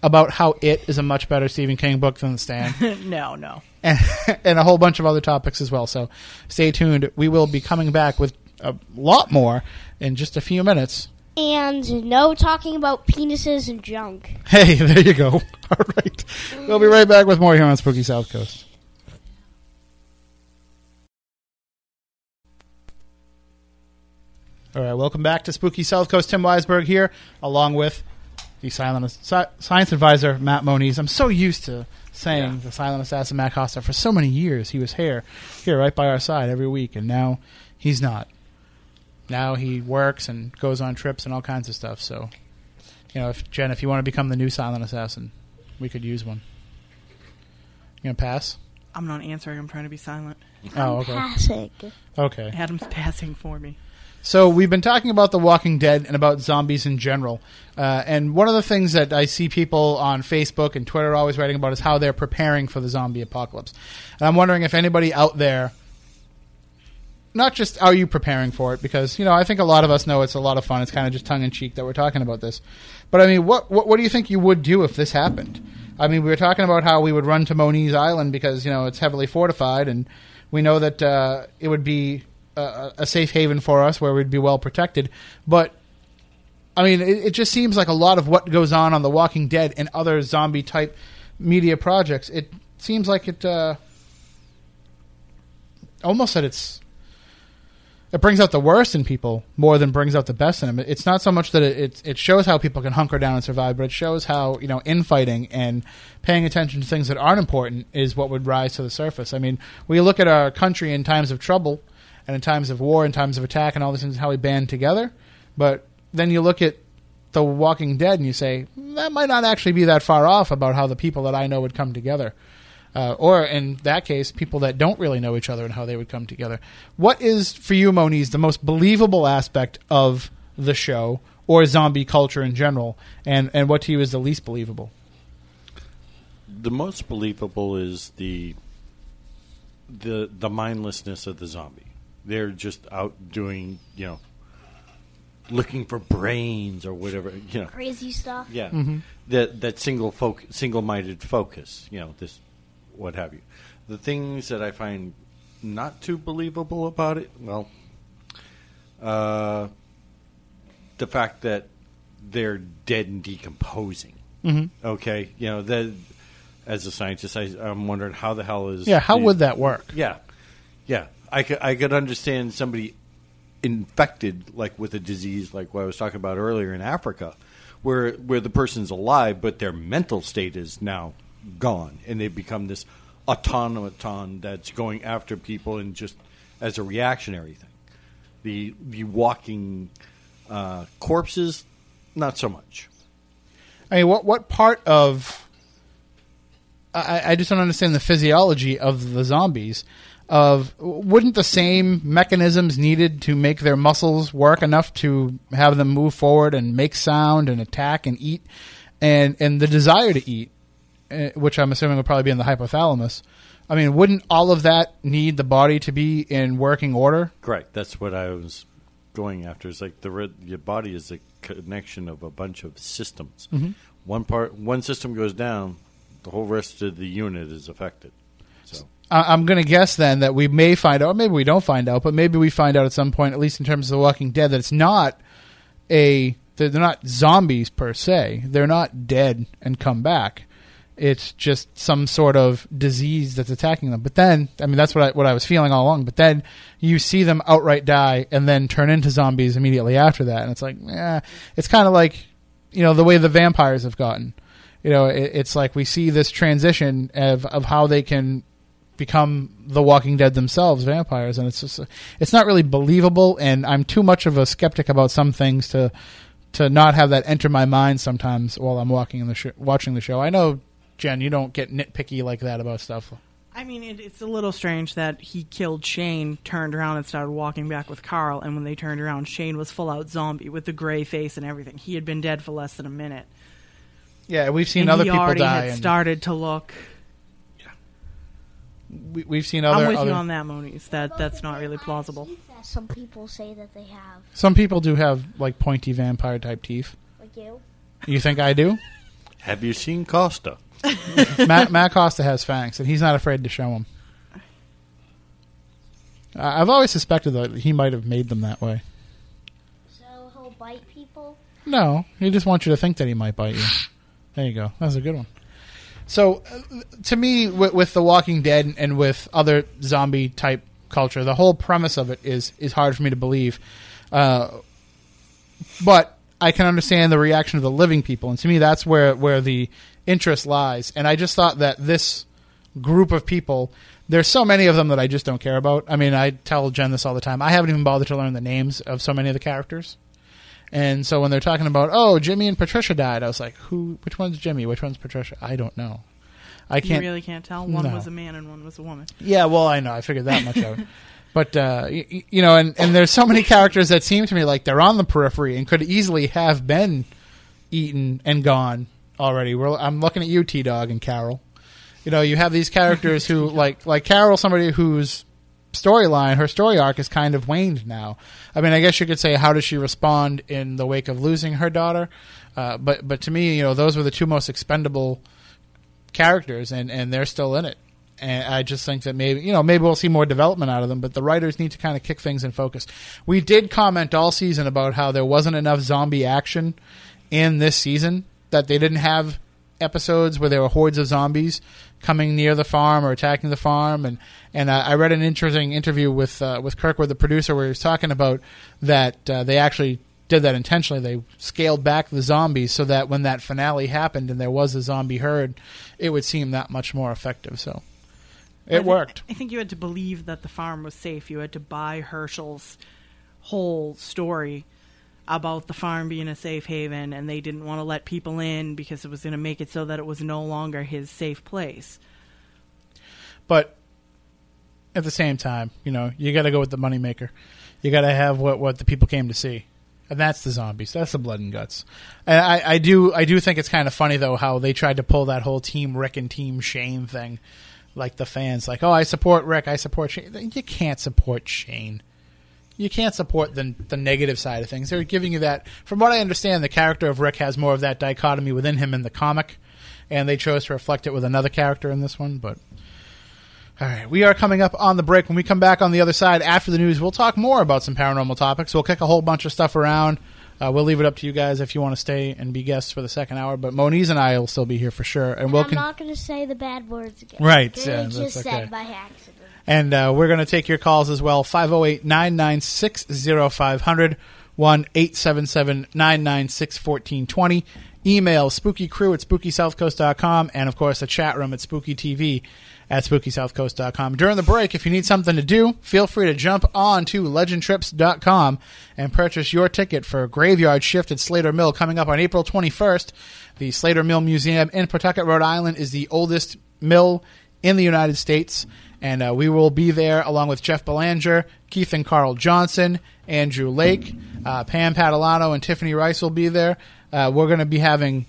about how it is a much better Stephen King book than The Stand
no, no.
and, and a whole bunch of other topics as well. So stay tuned. We will be coming back with a lot more in just a few minutes.
And no talking about penises and junk.
Hey, there you go. All right. We'll be right back with more here on Spooky South Coast. All right, welcome back to Spooky South Coast. Tim Weisberg here, along with the silent sci- science advisor Matt Moniz. I'm so used to saying the silent assassin Matt Costa for so many years. He was here, here right by our side every week, and now he's not. Now he works and goes on trips and all kinds of stuff. So, you know, if Jen, if you want to become the new silent assassin, we could use one. You gonna pass?
I'm not answering. I'm trying to be silent.
Oh, okay.
Passing.
Okay.
Adam's passing for me.
So we've been talking about The Walking Dead and about zombies in general. Uh, and one of the things that I see people on Facebook and Twitter always writing about is how they're preparing for the zombie apocalypse. And I'm wondering if anybody out there, not just are you preparing for it, because you know I think a lot of us know it's a lot of fun. It's kind of just tongue in cheek that we're talking about this. But I mean, what, what what do you think you would do if this happened? I mean, we were talking about how we would run to Moniz Island because you know it's heavily fortified, and we know that uh, it would be a, a safe haven for us where we'd be well protected. But I mean, it, it just seems like a lot of what goes on on The Walking Dead and other zombie type media projects. It seems like it uh, almost that it's it brings out the worst in people more than brings out the best in them. It's not so much that it, it it shows how people can hunker down and survive, but it shows how you know infighting and paying attention to things that aren't important is what would rise to the surface. I mean, we look at our country in times of trouble and in times of war, in times of attack, and all these things, how we band together. But then you look at The Walking Dead and you say that might not actually be that far off about how the people that I know would come together. Uh, or in that case, people that don't really know each other and how they would come together. What is for you, Moniz, the most believable aspect of the show or zombie culture in general, and and what to you is the least believable?
The most believable is the the the mindlessness of the zombie. They're just out doing, you know, looking for brains or whatever, you know.
Crazy stuff.
Yeah, that that single foc- single-minded focus. You know, this, what have you. The things that I find not too believable about it, well, uh, the fact that they're dead and decomposing. Mm-hmm. Okay, you know that. As a scientist, I, I'm wondering how the hell is
Yeah, how
the-
would that work?
yeah, yeah. I could I could understand somebody infected like with a disease like what I was talking about earlier in Africa, where where the person's alive but their mental state is now gone and they become this automaton that's going after people and just as a reactionary thing. The the walking uh, corpses, not so much.
I mean, what what part of I, I just don't understand the physiology of the zombies. Of wouldn't the same mechanisms needed to make their muscles work enough to have them move forward and make sound and attack and eat, and and the desire to eat, Eh, which I'm assuming would probably be in the hypothalamus. I mean, wouldn't all of that need the body to be in working order?
Correct. That's what I was going after. It's like the red, your body is a connection of a bunch of systems. Mm-hmm. One part, one system goes down, the whole rest of the unit is affected. So
I- I'm going to guess then that we may find out, or maybe we don't find out, but maybe we find out at some point, at least in terms of The Walking Dead, that it's not a they're not zombies per se. They're not dead and come back. It's just some sort of disease that's attacking them. But then, I mean, that's what I, what I was feeling all along. But then you see them outright die and then turn into zombies immediately after that, and it's like, eh, it's kind of like, you know, the way the vampires have gotten. You know, it, it's like we see this transition of of how they can become the Walking Dead themselves, vampires, and it's just it's not really believable. And I'm too much of a skeptic about some things to to not have that enter my mind sometimes while I'm walking in the sh- watching the show. I know, Jen, you don't get nitpicky like that about stuff.
I mean, it, it's a little strange that he killed Shane, turned around and started walking back with Carl, and when they turned around, Shane was full out zombie with the gray face and everything. He had been dead for less than a minute.
Yeah, we've seen
and
other
he
people
already
die,
had
and
started to look.
we, we've seen other.
I'm with
other
you on that, Moniz. That that's not really plausible.
That some people say that they have,
Some people do have like pointy vampire type teeth.
like you.
You think I do?
have you seen Costa?
Matt, Matt Costa has fangs, and he's not afraid to show them. I- I've always suspected that he might have made them that way.
So he'll bite people.
No, he just wants you to think that he might bite you. There you go. That's a good one. So, uh, to me, with, with The Walking Dead and with other zombie type culture, the whole premise of it is is hard for me to believe. Uh, but I can understand the reaction of the living people, and to me, that's where where the interest lies. And I just thought that this group of people, there's so many of them that I just don't care about. I mean, I tell Jen this all the time. I haven't even bothered to learn the names of so many of the characters. And so when they're talking about, oh, Jimmy and Patricia died, I was like, who? Which one's Jimmy? Which one's Patricia? I don't know. I can't.
really can't tell. One
No.
was a man and one was a woman.
Yeah, well, I know. I figured that much out. But uh, you know, and, and there's so many characters that seem to me like they're on the periphery and could easily have been eaten and gone already. We're, I'm looking at you, T Dog and Carol. You know, you have these characters who like like Carol, somebody whose storyline, her story arc is kind of waned now. I mean, I guess you could say, how does she respond in the wake of losing her daughter? Uh, but but to me, you know, those were the two most expendable characters, and and they're still in it. And I just think that maybe you know maybe we'll see more development out of them, but the writers need to kind of kick things in focus. We did comment all season about how there wasn't enough zombie action in this season that they didn't have episodes where there were hordes of zombies coming near the farm or attacking the farm, and and uh, I read an interesting interview with uh, with Kirkman, the producer, where he was talking about that uh, they actually did that intentionally. They scaled back the zombies so that when that finale happened and there was a zombie herd, it would seem that much more effective. So
I
it
think-
worked.
I think you had to believe that the farm was safe. You had to buy Hershel's whole story about the farm being a safe haven, and they didn't want to let people in because it was going to make it so that it was no longer his safe place.
but at the same time, you know, you got to go with the moneymaker. You got to have what what the people came to see, and that's the zombies. That's the blood and guts. And I, I do I do think it's kind of funny though how they tried to pull that whole Team Rick and Team Shane thing, like the fans, like, oh, I support Rick, I support Shane. You can't support Shane. You can't support the the negative side of things. They're giving you that. From what I understand, the character of Rick has more of that dichotomy within him in the comic, and they chose to reflect it with another character in this one. But all right, we are coming up on the break. When we come back on the other side after the news, we'll talk more about some paranormal topics. We'll kick a whole bunch of stuff around. Uh, we'll leave it up to you guys if you want to stay and be guests for the second hour. But Moniz and I will still be here for sure, and,
And
we'll
I'm
con-
not going to say the bad words again.
Right, yeah,
just
okay.
said by accident.
And uh, we're going to take your calls as well 508 996 0500 1 877 996 1420. Email spookycrew at spookysouthcoast.com. And of course, the chat room at spookytv at spookysouthcoast.com. During the break, if you need something to do, feel free to jump on to legendtrips.com and purchase your ticket for Graveyard Shift at Slater Mill coming up on April 21st. The Slater Mill Museum in Pawtucket, Rhode Island is the oldest mill in the United States. And uh, we will be there along with Jeff Belanger, Keith and Carl Johnson, Andrew Lake, uh, Pam Patalano, and Tiffany Rice will be there. Uh, we're going to be having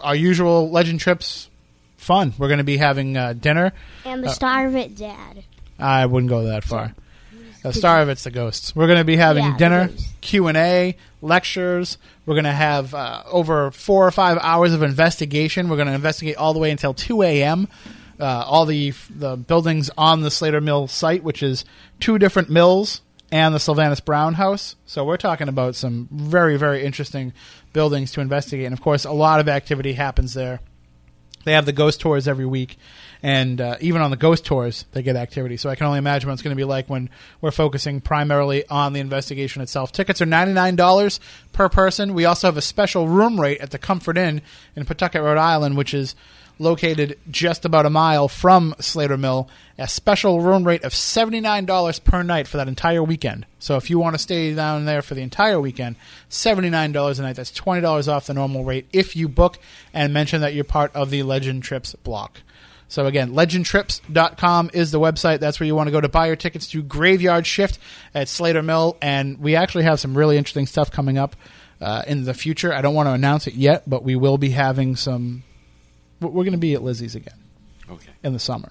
our usual Legend Trips fun. We're going to be having uh, dinner.
And the star of it, Dad.
I wouldn't go that far. The star of it's the ghosts. We're going to be having
Yeah,
dinner. Q and A, lectures. We're going to have uh, over four or five hours of investigation. We're going to investigate all the way until two a.m. Uh, all the the buildings on the Slater Mill site, which is two different mills and the Sylvanus Brown House. So we're talking about some very very interesting buildings to investigate, and of course, a lot of activity happens there. They have the ghost tours every week, and uh, even on the ghost tours, they get activity. So I can only imagine what it's going to be like when we're focusing primarily on the investigation itself. Tickets are ninety nine dollars per person. We also have a special room rate at the Comfort Inn in Pawtucket, Rhode Island, which is located just about a mile from Slater Mill. A special room rate of seventy nine dollars per night for that entire weekend. So if you want to stay down there for the entire weekend, seventy nine dollars a night. That's twenty dollars off the normal rate if you book and mention that you're part of the Legend Trips block. So again, legendtrips.com is the website. That's where you want to go to buy your tickets to Graveyard Shift at Slater Mill. And we actually have some really interesting stuff coming up uh, in the future. I don't want to announce it yet, but we will be having some. We're going to be at Lizzie's again
Okay.
in the summer.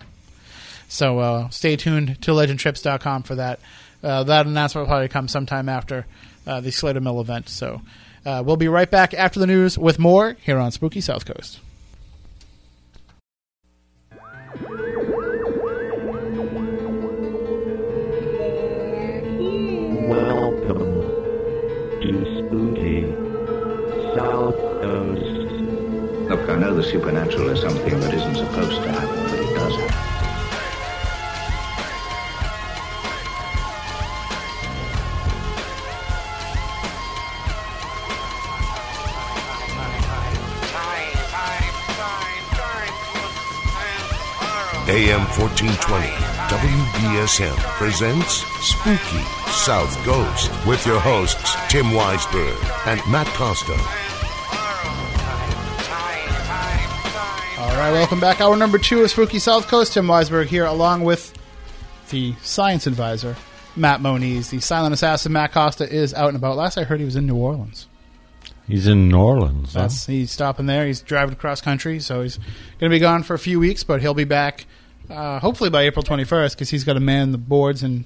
So uh, stay tuned to legendtrips.com for that. Uh, that announcement will probably come sometime after uh, the Slater Mill event. So uh, we'll be right back after the news with more here on Spooky South Coast.
I know the supernatural is something that isn't supposed to happen, but it does happen.
AM 1420, WBSM presents Spooky South Coast with your hosts, Tim Weisberg and Matt Costa.
Right, welcome back. Hour number two of Spooky South Coast. Tim Weisberg here, along with the science advisor, Matt Moniz. The silent assassin, Matt Costa, is out and about. Last I heard, he was in New Orleans.
He's in New Orleans. huh?
He's stopping there. He's driving across country, so he's going to be gone for a few weeks, but he'll be back uh, hopefully by April 21st because he's got to man the boards and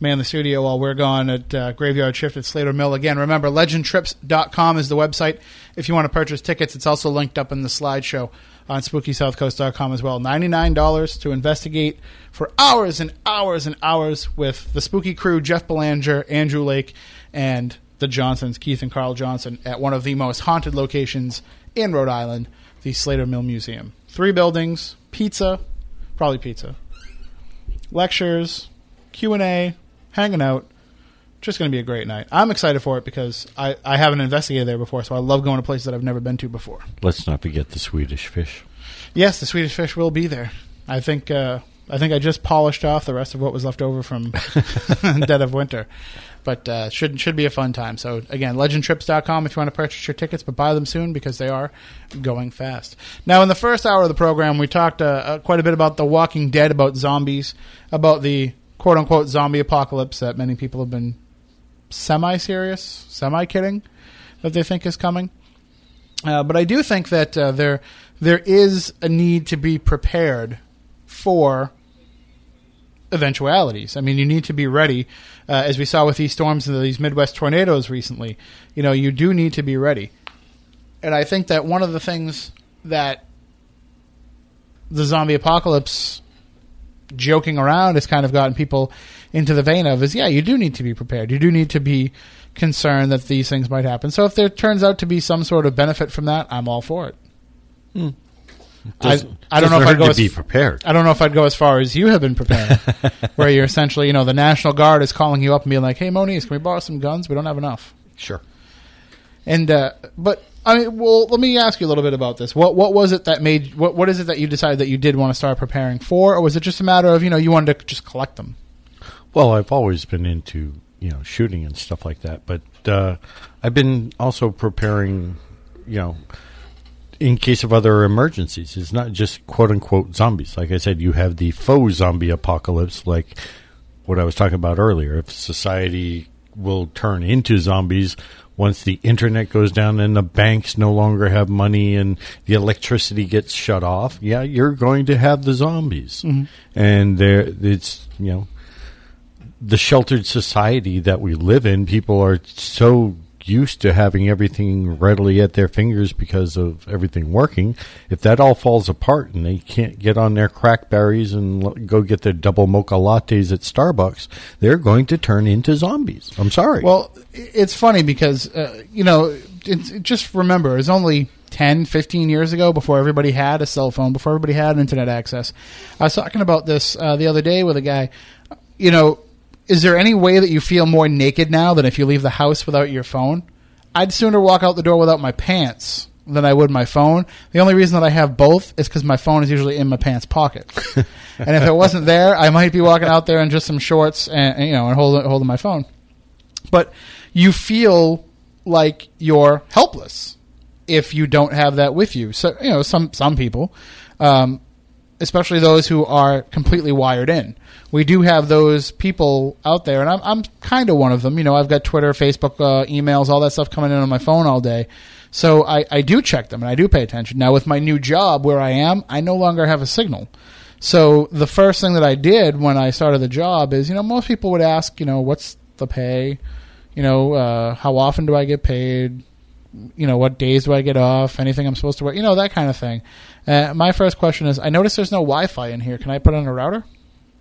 man the studio while we're gone at uh, Graveyard Shift at Slater Mill. Again, remember legendtrips.com is the website if you want to purchase tickets. It's also linked up in the slideshow on SpookySouthCoast.com as well. $99 to investigate for hours and hours and hours with the spooky crew, Jeff Belanger, Andrew Lake, and the Johnsons, Keith and Carl Johnson, at one of the most haunted locations in Rhode Island, the Slater Mill Museum. Three buildings, pizza, probably pizza, lectures, Q and A, hanging out. Just going to be a great night. I'm excited for it because I, I haven't investigated there before, so I love going to places that I've never been to before.
Let's not forget the Swedish fish.
Yes, the Swedish fish will be there. I think uh, I think I just polished off the rest of what was left over from Dead of Winter. But uh, should should be a fun time. So again, legendtrips.com if you want to purchase your tickets, but buy them soon because they are going fast. Now, in the first hour of the program, we talked uh, uh, quite a bit about The Walking Dead, about zombies, about the quote unquote zombie apocalypse that many people have been semi serious, semi kidding that they think is coming. Uh, but I do think that uh, there there is a need to be prepared for eventualities. I mean, you need to be ready, uh, as we saw with these storms and these Midwest tornadoes recently. You know, you do need to be ready. And I think that one of the things that the zombie apocalypse joking around has kind of gotten people into the vein of is yeah, you do need to be prepared. You do need to be concerned that these things might happen. So if there turns out to be some sort of benefit from that, I'm all for it. I, I don't know if I'd go as,
be prepared.
I don't know if I'd go as far as you have been prepared, where you're essentially, you know, the National Guard is calling you up and being like, "Hey, Moniz, can we borrow some guns? We don't have enough."
Sure.
And uh, but I mean, well, let me ask you a little bit about this. What what was it that made what what is it that you decided that you did want to start preparing for, or was it just a matter of you know you wanted to just collect them?
Well, I've always been into you know shooting and stuff like that, but uh, I've been also preparing, you know, in case of other emergencies. It's not just quote unquote zombies. Like I said, you have the faux zombie apocalypse, like what I was talking about earlier. If society will turn into zombies once the internet goes down and the banks no longer have money and the electricity gets shut off, yeah, you're going to have the zombies. Mm-hmm. And there, it's you know the sheltered society that we live in, people are so used to having everything readily at their fingers because of everything working. If that all falls apart and they can't get on their crackberries and go get their double mocha lattes at Starbucks, they're going to turn into zombies. I'm sorry.
Well, it's funny because uh, you know, it's, just remember, it's only 10, 15 years ago before everybody had a cell phone, before everybody had internet access. I was talking about this uh, the other day with a guy. You know, is there any way that you feel more naked now than if you leave the house without your phone? I'd sooner walk out the door without my pants than I would my phone. The only reason that I have both is because my phone is usually in my pants pocket. and if it wasn't there, I might be walking out there in just some shorts and, and, you know and holding holding my phone. But you feel like you're helpless if you don't have that with you. So you know some some people, um, especially those who are completely wired in. We do have those people out there, and I'm I'm kind of one of them. You know, I've got Twitter, Facebook, uh, emails, all that stuff coming in on my phone all day. So I, I do check them and I do pay attention. Now with my new job where I am, I no longer have a signal. So the first thing that I did when I started the job is, you know, most people would ask, you know, what's the pay? You know, uh, how often do I get paid? You know, what days do I get off? Anything I'm supposed to work? You know, that kind of thing. Uh, my first question is, I notice there's no Wi-Fi in here. Can I put on a router?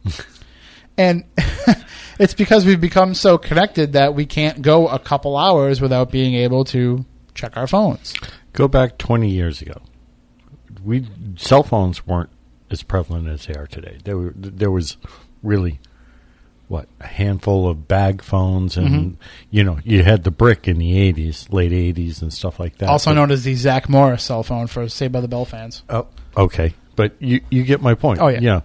and it's because we've become so connected that we can't go a couple hours without being able to check our phones.
Go back 20 years ago. We cell phones weren't as prevalent as they are today. There were there was really what a handful of bag phones, and
Mm-hmm.
you know you had the brick in the 80s, late 80s, and stuff like that.
Also
But-
known as the Zach Morris cell phone for Saved by the Bell fans.
Oh, okay, but you you get my point.
Oh, yeah.
You know,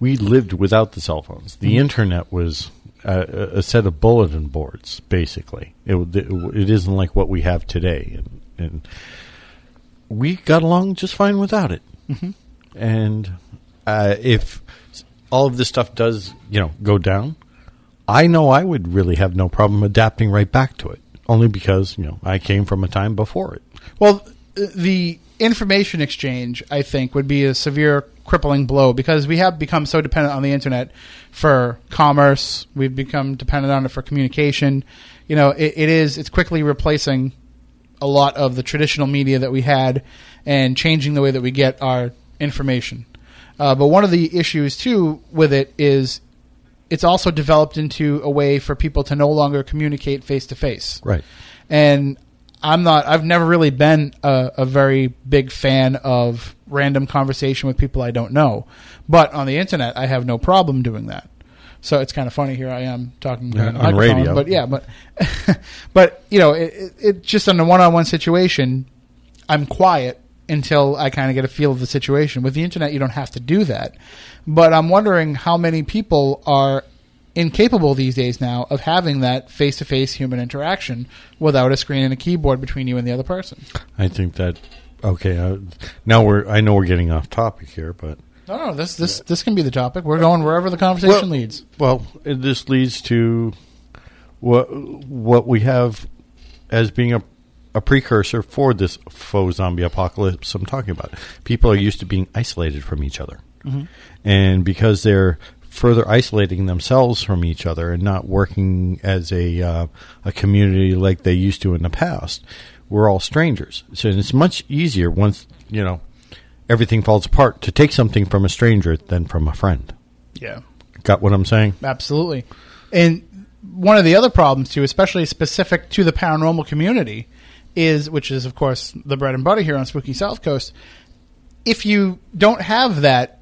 we lived without the cell phones. The
Mm-hmm.
internet was a, a set of bulletin boards, basically. It, w- it isn't like what we have today, and, and we got along just fine without it.
Mm-hmm.
And uh, if all of this stuff does, you know, go down, I know I would really have no problem adapting right back to it. Only because you know I came from a time before it.
Well, the information exchange, I think, would be a severe crippling blow because we have become so dependent on the internet for commerce. We've become dependent on it for communication. You know, it, it is it's quickly replacing a lot of the traditional media that we had and changing the way that we get our information. Uh, but one of the issues too with it is it's also developed into a way for people to no longer communicate face to face.
Right.
And I'm not. I've never really been a, a very big fan of random conversation with people I don't know. But on the internet, I have no problem doing that. So it's kind of funny. Here I am talking
Yeah,
on, the
on
microphone,
radio.
But yeah, but but you know, it, it, it just in a one-on-one situation, I'm quiet until I kind of get a feel of the situation. With the internet, you don't have to do that. But I'm wondering how many people are incapable these days now of having that face-to-face human interaction without a screen and a keyboard between you and the other person.
I think that okay. Uh, now we're I know we're getting off topic here, but
No, no, this this this can be the topic. We're going wherever the conversation
Well-
leads.
well, this leads to what what we have as being a a precursor for this faux zombie apocalypse I'm talking about. People are used to being isolated from each other, and because they're further isolating themselves from each other and not working as a uh, a community like they used to in the past, we're all strangers. So it's much easier once you know everything falls apart to take something from a stranger than from a friend.
Yeah.
Got what I'm saying?
Absolutely. And one of the other problems too, especially specific to the paranormal community, is which is of course the bread and butter here on Spooky South Coast. If you don't have that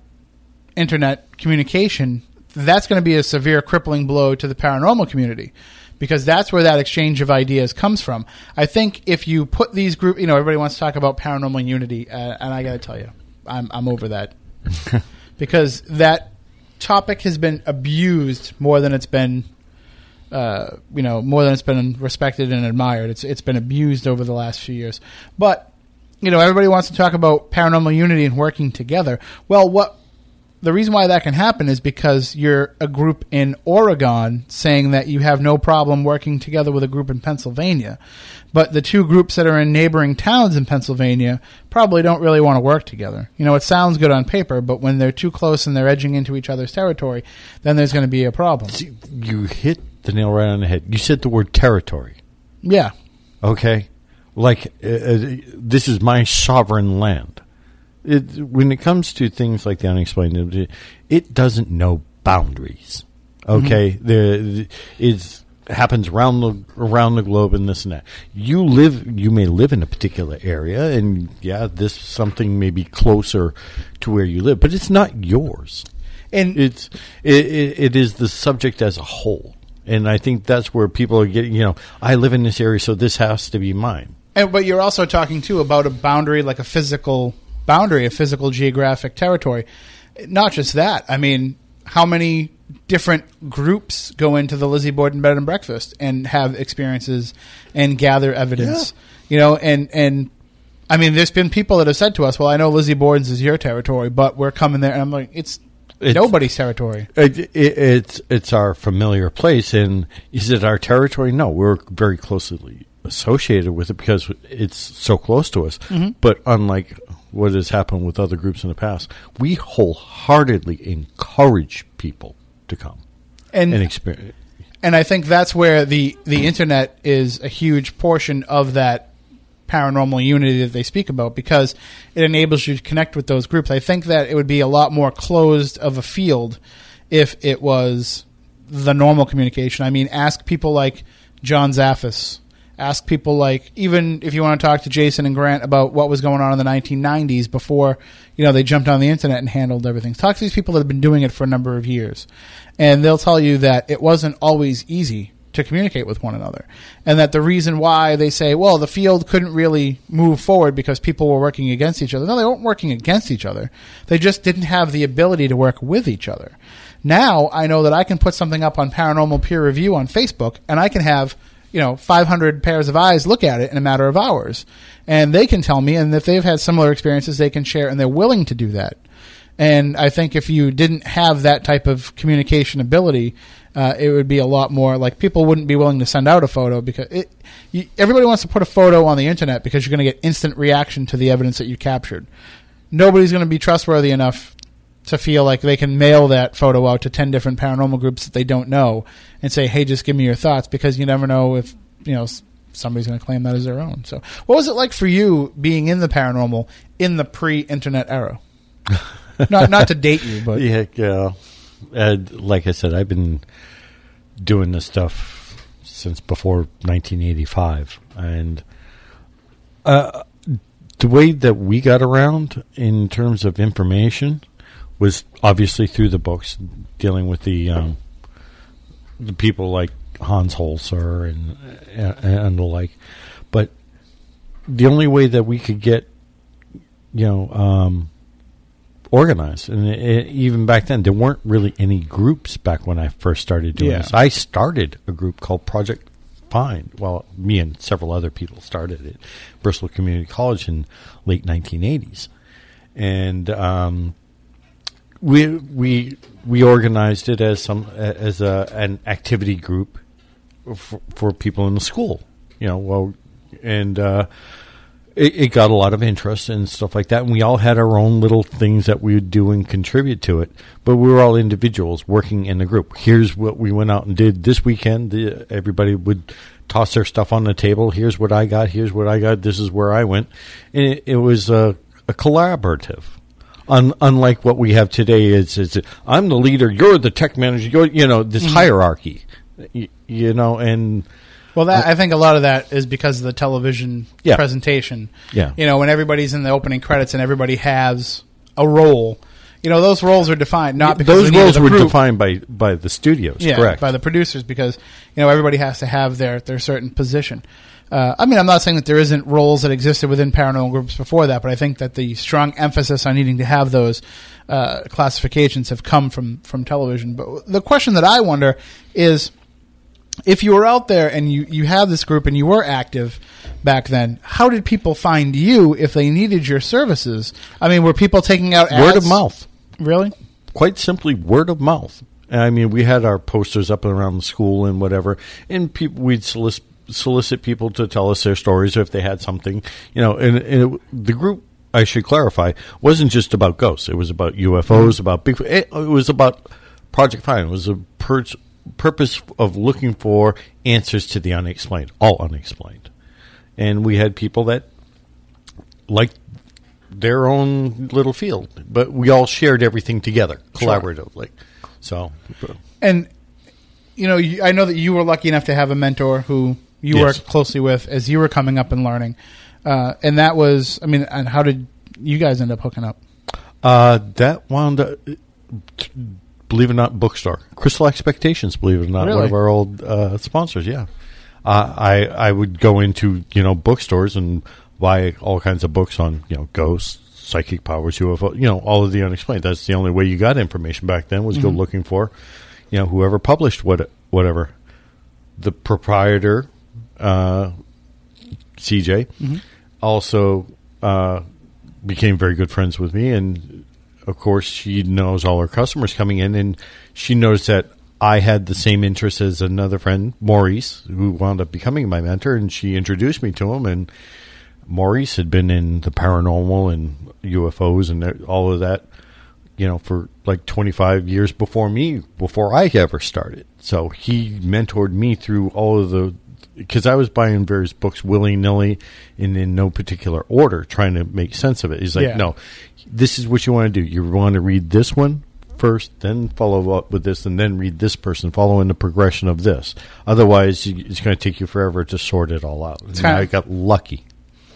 internet communication, that's going to be a severe crippling blow to the paranormal community because that's where that exchange of ideas comes from. I think if you put these group, you know, everybody wants to talk about paranormal unity, uh, and I got to tell you, I'm I'm over that because that topic has been abused more than it's been uh, you know more than it's been respected and admired it's it's been abused over the last few years but you know everybody wants to talk about paranormal unity and working together well what the reason why that can happen is because you're a group in Oregon saying that you have no problem working together with a group in Pennsylvania. But the two groups that are in neighboring towns in Pennsylvania probably don't really want to work together. You know, it sounds good on paper, but when they're too close and they're edging into each other's territory, then there's going to be a problem.
You hit the nail right on the head. You said the word territory.
Yeah.
Okay, like uh, uh, this is my sovereign land. It, when it comes to things like the unexplained, it, doesn't know boundaries. Okay, the it happens around the around the globe and this and that. You live, you may live in a particular area, and yeah, this something may be closer to where you live, but it's not yours.
And
It's it, it, it is the subject as a whole, and I think that's where people are getting. You know, I live in this area, so this has to be mine.
And, but you're also talking too about a boundary, like a physical boundary, a physical geographic territory. Not just that. I mean, how many different groups go into the Lizzie Borden Bed and Breakfast and have experiences and gather evidence? You know, and and I mean, there's been people that have said to us, "Well, I know Lizzie Borden's is your territory, but we're coming there," and I'm like, "It's,
It's-
nobody's territory."
It, it, it's it's our familiar place, and is it our territory? No, we're very closely associated with it because it's so close to us. Mm-hmm. But unlike what has happened with other groups in the past, we wholeheartedly encourage people to come
And
and experience.
and I think that's where the the internet is a huge portion of that paranormal unity that they speak about because it enables you to connect with those groups. I think that it would be a lot more closed of a field if it was the normal communication. I mean, ask people like John Zaffis. Ask people like even if you want to talk to Jason and Grant about what was going on in the 1990s before you know they jumped on the internet and handled everything. Talk to these people that have been doing it for a number of years, and they'll tell you that it wasn't always easy to communicate with one another, and that the reason why they say, well, the field couldn't really move forward because people were working against each other. No, they weren't working against each other. They just didn't have the ability to work with each other. Now I know that I can put something up on paranormal peer review on Facebook, and I can have you know 500 pairs of eyes look at it in a matter of hours, and they can tell me, and if they've had similar experiences, they can share, and they're willing to do that. And I think if you didn't have that type of communication ability, uh, it would be a lot more like people wouldn't be willing to send out a photo because it, you, everybody wants to put a photo on the internet because you're going to get instant reaction to the evidence that you captured. Nobody's going to be trustworthy enough to feel like they can mail that photo out to 10 different paranormal groups that they don't know and say, hey, just give me your thoughts because you never know if, you know, somebody's going to claim that as their own. So, what was it like for you being in the paranormal in the pre internet era? not, not to date you, but.
Yeah, yeah. Uh, like I said, I've been doing this stuff since before 1985, and the way that we got around in terms of information was obviously through the books, dealing with the um, the people like Hans Holzer and, and and the like. But the only way that we could get, you know, um, organized, and it, even back then, there weren't really any groups back when I first started doing
Yeah.
this. I started a group called Project Find. Well, me and several other people started it, Bristol Community College in late 1980s, and um, we we we organized it as some as a an activity group for, for people in the school. You know, well, and uh, it, it got a lot of interest and stuff like that. And we all had our own little things that we would do and contribute to it. But we were all individuals working in the group. Here's what we went out and did this weekend. The, everybody would toss their stuff on the table. Here's what I got. Here's what I got. This is where I went. And it, it was a, a collaborative. Un, unlike what we have today, is is I'm the leader, you're the tech manager, you're, you know this mm-hmm. hierarchy, you, you know, and
Well, that I think a lot of that is because of the television
Yeah.
presentation.
Yeah.
You know, when everybody's in the opening credits and everybody has a role, you know, those roles are defined not because
those
we needed
roles were
group.
defined by by the studios,
yeah,
correct?
by the producers because you know everybody has to have their their certain position. Uh, I mean, I'm not saying that there isn't roles that existed within paranormal groups before that, but I think that the strong emphasis on needing to have those uh, classifications have come from from television. But the question that I wonder is, if you were out there and you you have this group and you were active back then, how did people find you if they needed your services? I mean, were people taking out ads?
Word of mouth.
Really?
quite simply word of mouth. I mean, we had our posters up and around the school and whatever, and people we'd solicit, solicit people to tell us their stories or if they had something, you know. And, and it, the group, I should clarify, wasn't just about ghosts. It was about UFOs, about big. It, it was about Project Find. It was a pur- purpose of looking for answers to the unexplained, all unexplained, and we had people that liked their own little field, but we all shared everything together collaboratively. So,
And you know, I know that you were lucky enough to have a mentor who you
Yes.
worked closely with as you were coming up and learning. Uh, and that was, I mean, and how did you guys end up hooking up?
uh, that wound up, believe it or not, bookstore Crystal Expectations. Believe it or not, one of our old uh, sponsors. Yeah, uh, I I would go into you know bookstores and buy all kinds of books on you know ghosts. Psychic powers, UFO, you know, all of the unexplained. That's the only way you got information back then was go looking for, you know, whoever published what whatever. The proprietor, uh, CJ, also uh, became very good friends with me, and of course, she knows all her customers coming in, and she knows that I had the same interests as another friend, Maurice, who wound up becoming my mentor, and she introduced me to him, and Maurice had been in the paranormal and UFOs and all of that, you know, for like 25 years before me, before I ever started. So he mentored me through all of the, because I was buying various books willy nilly and in no particular order, trying to make sense of it. He's like,
Yeah.
no, this is what you want to do. You want to read this one first, then follow up with this, and then read this person, following the progression of this. Otherwise, you- it's going to take you forever to sort it all out. And
kinda-
I got lucky.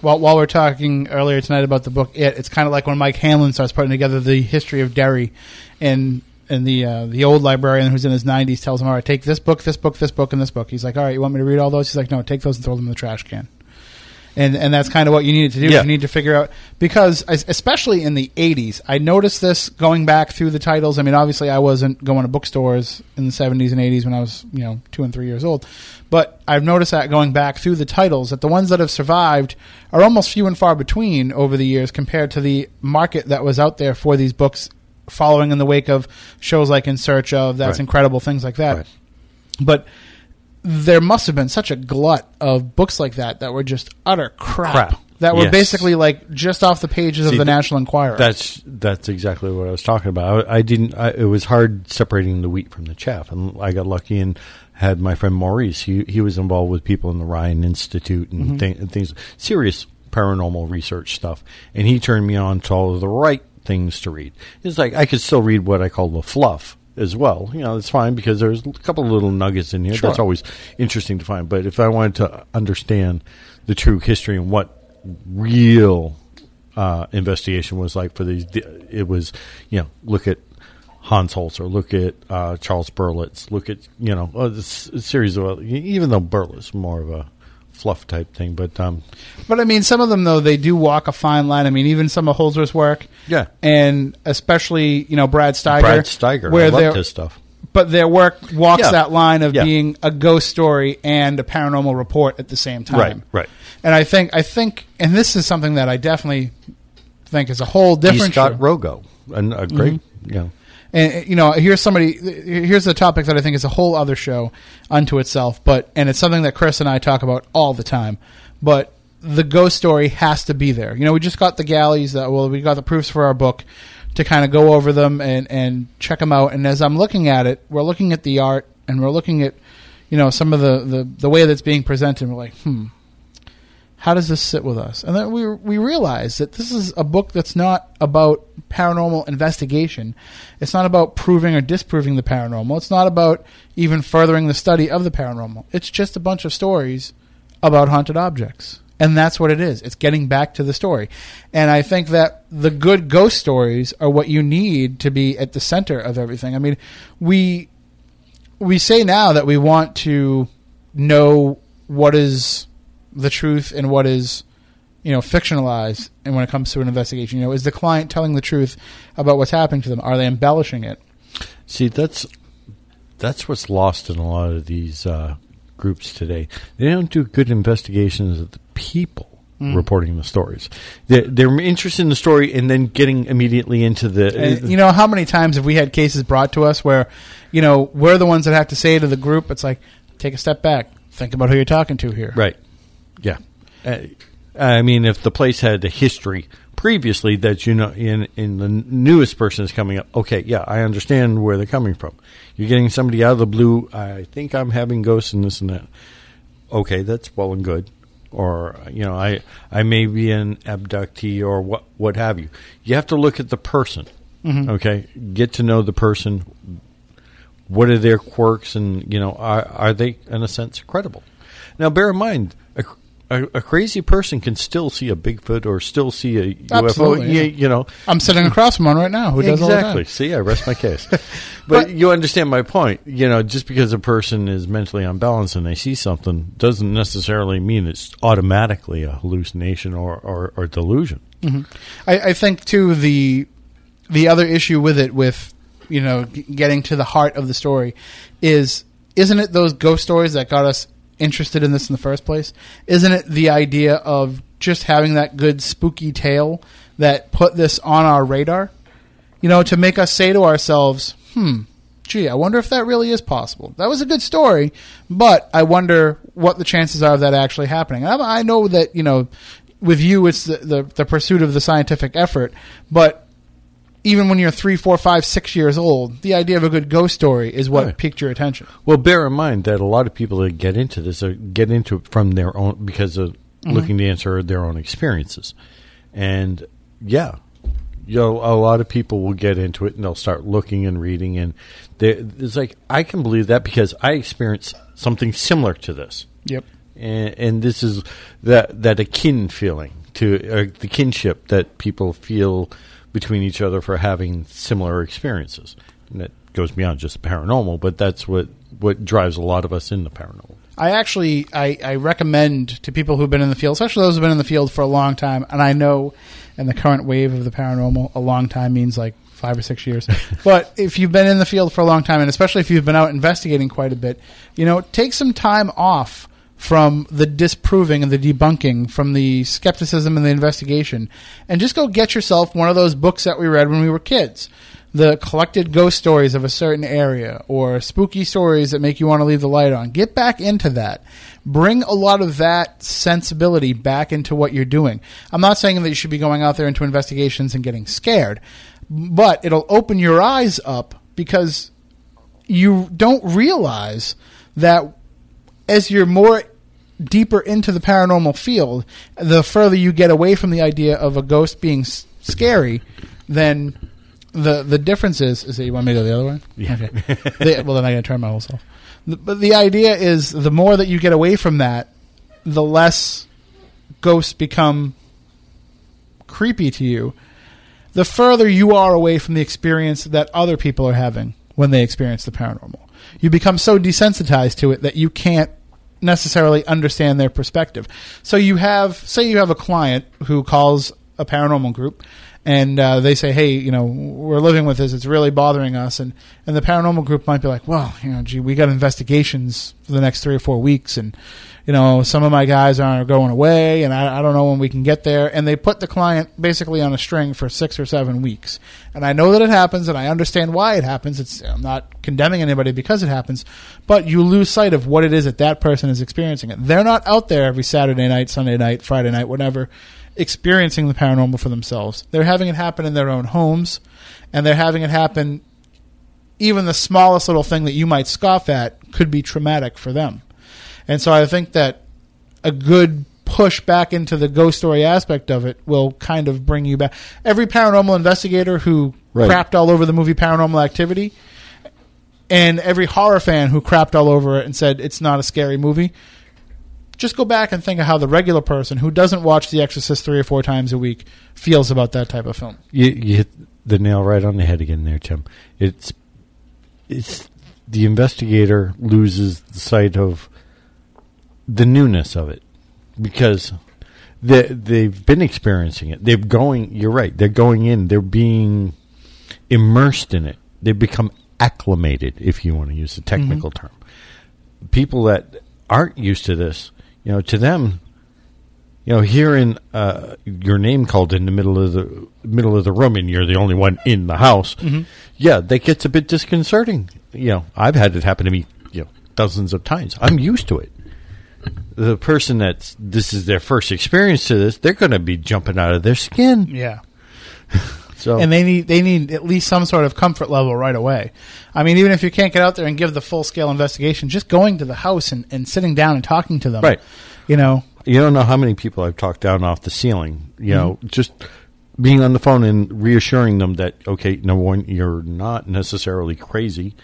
Well, while we're talking earlier tonight about the book, it, it's kind of like when Mike Hanlon starts putting together the history of Derry, and and the uh, the old librarian who's in his 90s tells him, "All right, take this book, this book, this book, and this book." He's like, "All right, you want me to read all those?" He's like, "No, take those and throw them in the trash can." And and that's kind of what you needed to do.
Yeah.
You need to figure out because especially in the 80s, I noticed this going back through the titles. I mean, obviously, I wasn't going to bookstores in the 70s and 80s when I was you know two and three years old, but I've noticed that going back through the titles that the ones that have survived are almost few and far between over the years compared to the market that was out there for these books, following in the wake of shows like In Search of, That's
Right.
Incredible, things like that.
Right.
But there must have been such a glut of books like that that were just utter crap.
Crap.
That were
Yes.
basically like just off the pages
See,
of the National Enquirer.
That's that's exactly what I was talking about. I, I didn't. I, it was hard separating the wheat from the chaff, and I got lucky and had my friend Maurice. He he was involved with people in the Rhine Institute and, mm-hmm. thi- and things serious paranormal research stuff, and he turned me on to all of the right things to read. It's like I could still read what I call the fluff as well. You know, it's fine because there's a couple of little nuggets in here.
Sure.
That's always interesting to find. But if I wanted to understand the true history and what real uh, investigation was like for these. It was, you know, look at Hans Holzer, look at uh, Charles Berlitz, look at you know a, a series of even though Berlitz more of a fluff type thing, but um,
But I mean, some of them though they do walk a fine line. I mean, even some of Holzer's work,
Yeah.
and especially you know Brad Steiger,
Brad Steiger,
where
I loved his stuff.
but their work walks
Yeah.
that line of
Yeah.
being a ghost story and a paranormal report at the same time.
Right, right.
And I think I think, and this is something that I definitely think is a whole
E.
different.
Scott
show.
Rogo, and a great, you know,
And uh, you know, here's somebody. Here's a topic that I think is a whole other show unto itself. But and it's something that Chris and I talk about all the time. But the ghost story has to be there. You know, we just got the galleys that well, we got the proofs for our book to kind of go over them and and check them out. And as I'm looking at it, we're looking at the art and we're looking at you know some of the the, the way that's being presented. We're like, hmm, how does this sit with us? And then we we realize that this is a book that's not about paranormal investigation. It's not about proving or disproving the paranormal. It's not about even furthering the study of the paranormal. It's just a bunch of stories about haunted objects. And that's what it is. It's getting back to the story. And I think that the good ghost stories are what you need to be at the center of everything. I mean, we we say now that we want to know what is the truth and what is you know fictionalized and when it comes to an investigation you know is the client telling the truth about what's happening to them are they embellishing it
See, that's that's what's lost in a lot of these uh, groups today. They don't do good investigations of the people
Mm.
reporting the stories. They're, they're interested in the story and then getting immediately into the.
you know how many times have we had cases brought to us where you know we're the ones that have to say to the group it's like take a step back think about who you're talking to here
right? Yeah. Uh, I mean, if the place had a history previously that you know, in in the newest person is coming up. Okay, yeah, I understand where they're coming from. You're getting somebody out of the blue. I think I'm having ghosts and this and that. Okay, that's well and good. Or you know, I I may be an abductee or what what have you. You have to look at the person. Mm-hmm. Okay, get to know the person. What are their quirks, and you know, are are they in a sense credible? Now, bear in mind, a, a, crazy person can still see a Bigfoot or still see a
Absolutely,
UFO.
yeah.
You, you know,
i'm sitting across from one right now who does
exactly. See, I rest my case. but,
But-
you understand my point. You know, just because a person is mentally unbalanced and they see something doesn't necessarily mean it's automatically a hallucination or, or, or delusion. Mm-hmm.
I, I think too the the other issue with it, with you know, getting to the heart of the story, is isn't it those ghost stories that got us interested in this in the first place? Isn't it the idea of just having that good spooky tale that put this on our radar? You know, to make us say to ourselves, "Hmm, gee, I wonder if that really is possible." That was a good story, but I wonder what the chances are of that actually happening. I, know that you know, with you, it's the, the the pursuit of the scientific effort, but even when you're three, four, five, six years old, the idea of a good ghost story is what
Right.
piqued your attention.
Well, bear in mind that a lot of people that get into this are get into it from their own because of looking to answer their own experiences, and yeah, you know, a lot of people will get into it and they'll start looking and reading, and they, it's like I can believe that because I experienced something similar to this,
Yep.
and, and this is that that akin feeling to uh, the kinship that people feel between each other for having similar experiences. And that goes beyond just paranormal, but that's what what drives a lot of us in the paranormal.
I actually I, I recommend to people who've been in the field, especially those who've been in the field for a long time, and I know in the current wave of the paranormal, a long time means like five or six years. but if you've been in the field for a long time, and especially if you've been out investigating quite a bit, you know, take some time off from the disproving and the debunking, from the skepticism and the investigation, and just go get yourself one of those books that we read when we were kids. The collected ghost stories of a certain area, or spooky stories that make you want to leave the light on. Get back into that. Bring a lot of that sensibility back into what you're doing. I'm not saying that you should be going out there into investigations and getting scared, but it'll open your eyes up because you don't realize that as you're more deeper into the paranormal field, the further you get away from the idea of a ghost being s- scary, then the the difference is is that you want me to go the other way.
Yeah.
Okay. The- well, then I got to turn my whole self. The, but the idea is the more that you get away from that, the less ghosts become creepy to you, the further you are away from the experience that other people are having when they experience the paranormal. You become so desensitized to it that you can't necessarily understand their perspective. So you have, say, you have a client who calls a paranormal group, and uh, they say, "Hey, you know, we're living with this; it's really bothering us." And and the paranormal group might be like, "Well, you know, gee, we got investigations for the next three or four weeks, and you know, some of my guys are going away, and I, I don't know when we can get there." And they put the client basically on a string for six or seven weeks. And I know that it happens, and I understand why it happens. It's I'm not condemning anybody because it happens, but you lose sight of what it is that that person is experiencing. They're not out there every Saturday night, Sunday night, Friday night, whatever experiencing the paranormal for themselves. They're having it happen in their own homes, and they're having it happen. Even the smallest little thing that you might scoff at could be traumatic for them. And so I think that a good push back into the ghost story aspect of it will kind of bring you back. Every paranormal investigator who
Right.
crapped all over the movie Paranormal Activity, and every horror fan who crapped all over it and said it's not a scary movie, just go back and think of how the regular person who doesn't watch The Exorcist three or four times a week feels about that type of film.
You, you hit the nail right on the head again there, Tim. It's it's the investigator loses the sight of the newness of it because they they've been experiencing it. They're going. You're right. They're going in. They're being immersed in it. They become acclimated, if you want to use the technical term. People that aren't used to this, you know, to them, you know, hearing uh, your name called in the middle of the middle of the room, and you're the only one in the house. Yeah, that gets a bit disconcerting. You know, I've had it happen to me, you know, dozens of times. I'm used to it. The person that's this is their first experience to this, they're going to be jumping out of their skin.
Yeah.
So,
and they need they need at least some sort of comfort level right away. I mean, even if you can't get out there and give the full scale investigation, just going to the house and, and sitting down and talking to them,
Right.
You know,
you don't know how many people I've talked down off the ceiling. You know,
Mm-hmm.
just being on the phone and reassuring them that okay, number one, you're not necessarily crazy.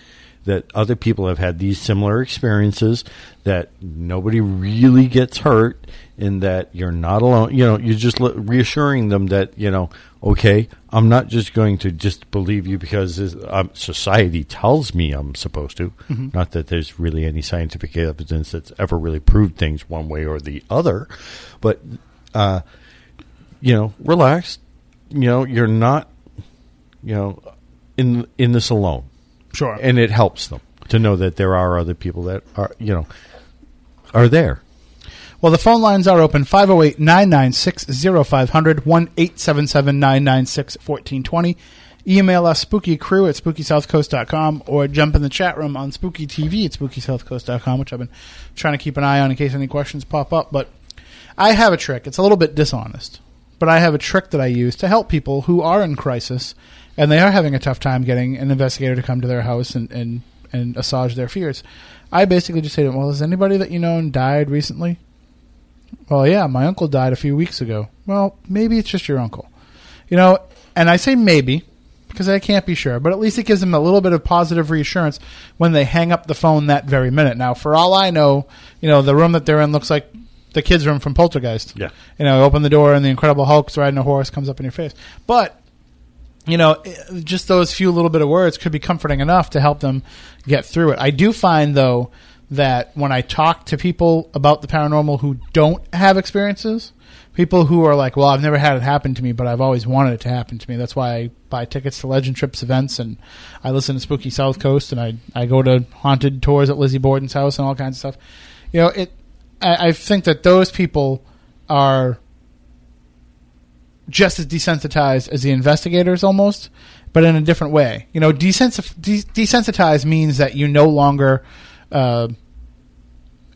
That other people have had these similar experiences. That nobody really gets hurt, and that you're not alone. You know, you're just reassuring them that you know, okay, I'm not just going to just believe you because this- um, society tells me I'm supposed to. Not that there's really any scientific evidence that's ever really proved things one way or the other, but uh, you know, relax. You know, you're not, you know, in in this alone,
sure.
and it helps them to know that there are other people that are, you know, are there.
Well, the phone lines are open 508 996 0500 1 877 996 1420. Email us spookycrew at spookysouthcoast.com or jump in the chat room on spooky TV at spookysouthcoast.com, which I've been trying to keep an eye on in case any questions pop up. But I have a trick. It's a little bit dishonest, but I have a trick that I use to help people who are in crisis and they are having a tough time getting an investigator to come to their house and, and, and assuage their fears. I basically just say to them, Well, has anybody that you know died recently? Well, yeah, my uncle died a few weeks ago. Well, maybe it's just your uncle. You know, and I say maybe because I can't be sure, but at least it gives them a little bit of positive reassurance when they hang up the phone that very minute. Now, for all I know, you know, the room that they're in looks like the kids' room from Poltergeist.
Yeah.
You know, open the door and the Incredible Hulk's riding a horse comes up in your face. But you know, eh, just those few little bit of words could be comforting enough to help them get through it. I do find though that when I talk to people about the paranormal who don't have experiences, people who are like, "Well, I've never had it happen to me, but I've always wanted it to happen to me." That's why I buy tickets to Legend Trips events and I listen to Spooky South Coast and I I go to haunted tours at Lizzie Borden's house and all kinds of stuff. You know, it. I, I think that those people are just as desensitized as the investigators almost, but in a different way. You know, desens- de- desensitized means that you no longer, uh,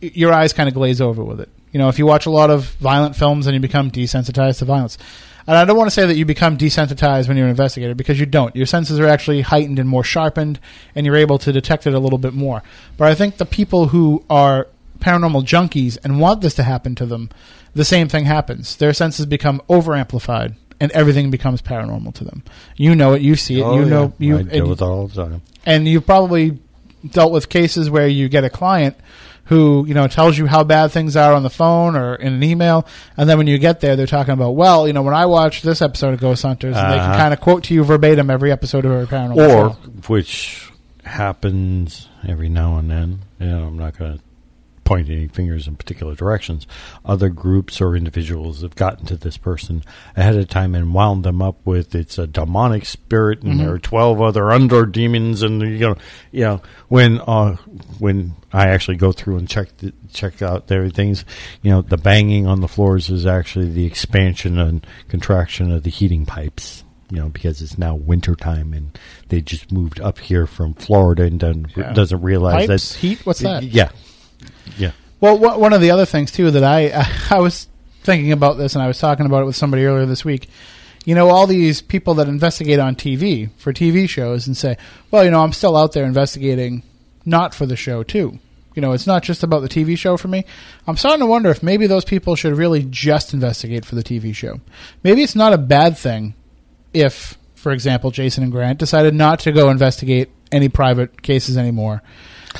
your eyes kind of glaze over with it. You know, if you watch a lot of violent films and you become desensitized to violence. And I don't want to say that you become desensitized when you're an investigator because you don't. Your senses are actually heightened and more sharpened, and you're able to detect it a little bit more. But I think the people who are paranormal junkies and want this to happen to them, the same thing happens. Their senses become over amplified, and everything becomes paranormal to them. You know it. You see it.
Oh,
you
yeah.
know you.
I deal
and-
with it all the time.
and you've probably dealt with cases where you get a client who you know tells you how bad things are on the phone or in an email, and then when you get there, they're talking about, well, you know, when I watched this episode of Ghost Hunters, and they can
Uh-huh.
kind of quote to you verbatim every episode of a paranormal
or
show.
which happens every now and then. You know, I'm not going to point any fingers in particular directions. Other groups or individuals have gotten to this person ahead of time and wound them up with it's a demonic spirit and there are twelve other under demons and you know you know when uh when I actually go through and check the, check out their things, you know, the banging on the floors is actually the expansion and contraction of the heating pipes you know, because it's now wintertime and they just moved up here from Florida and doesn't,
Yeah.
doesn't realize
Pipes,
that
heat, what's that?
Yeah, yeah.
Well, one of the other things too that I I was thinking about this, and I was talking about it with somebody earlier this week. You know, all these people that investigate on TV for TV shows and say, "Well, you know, I'm still out there investigating, not for the show too." You know, it's not just about the TV show for me. I'm starting to wonder if maybe those people should really just investigate for the TV show. Maybe it's not a bad thing if, for example, Jason and Grant decided not to go investigate any private cases anymore,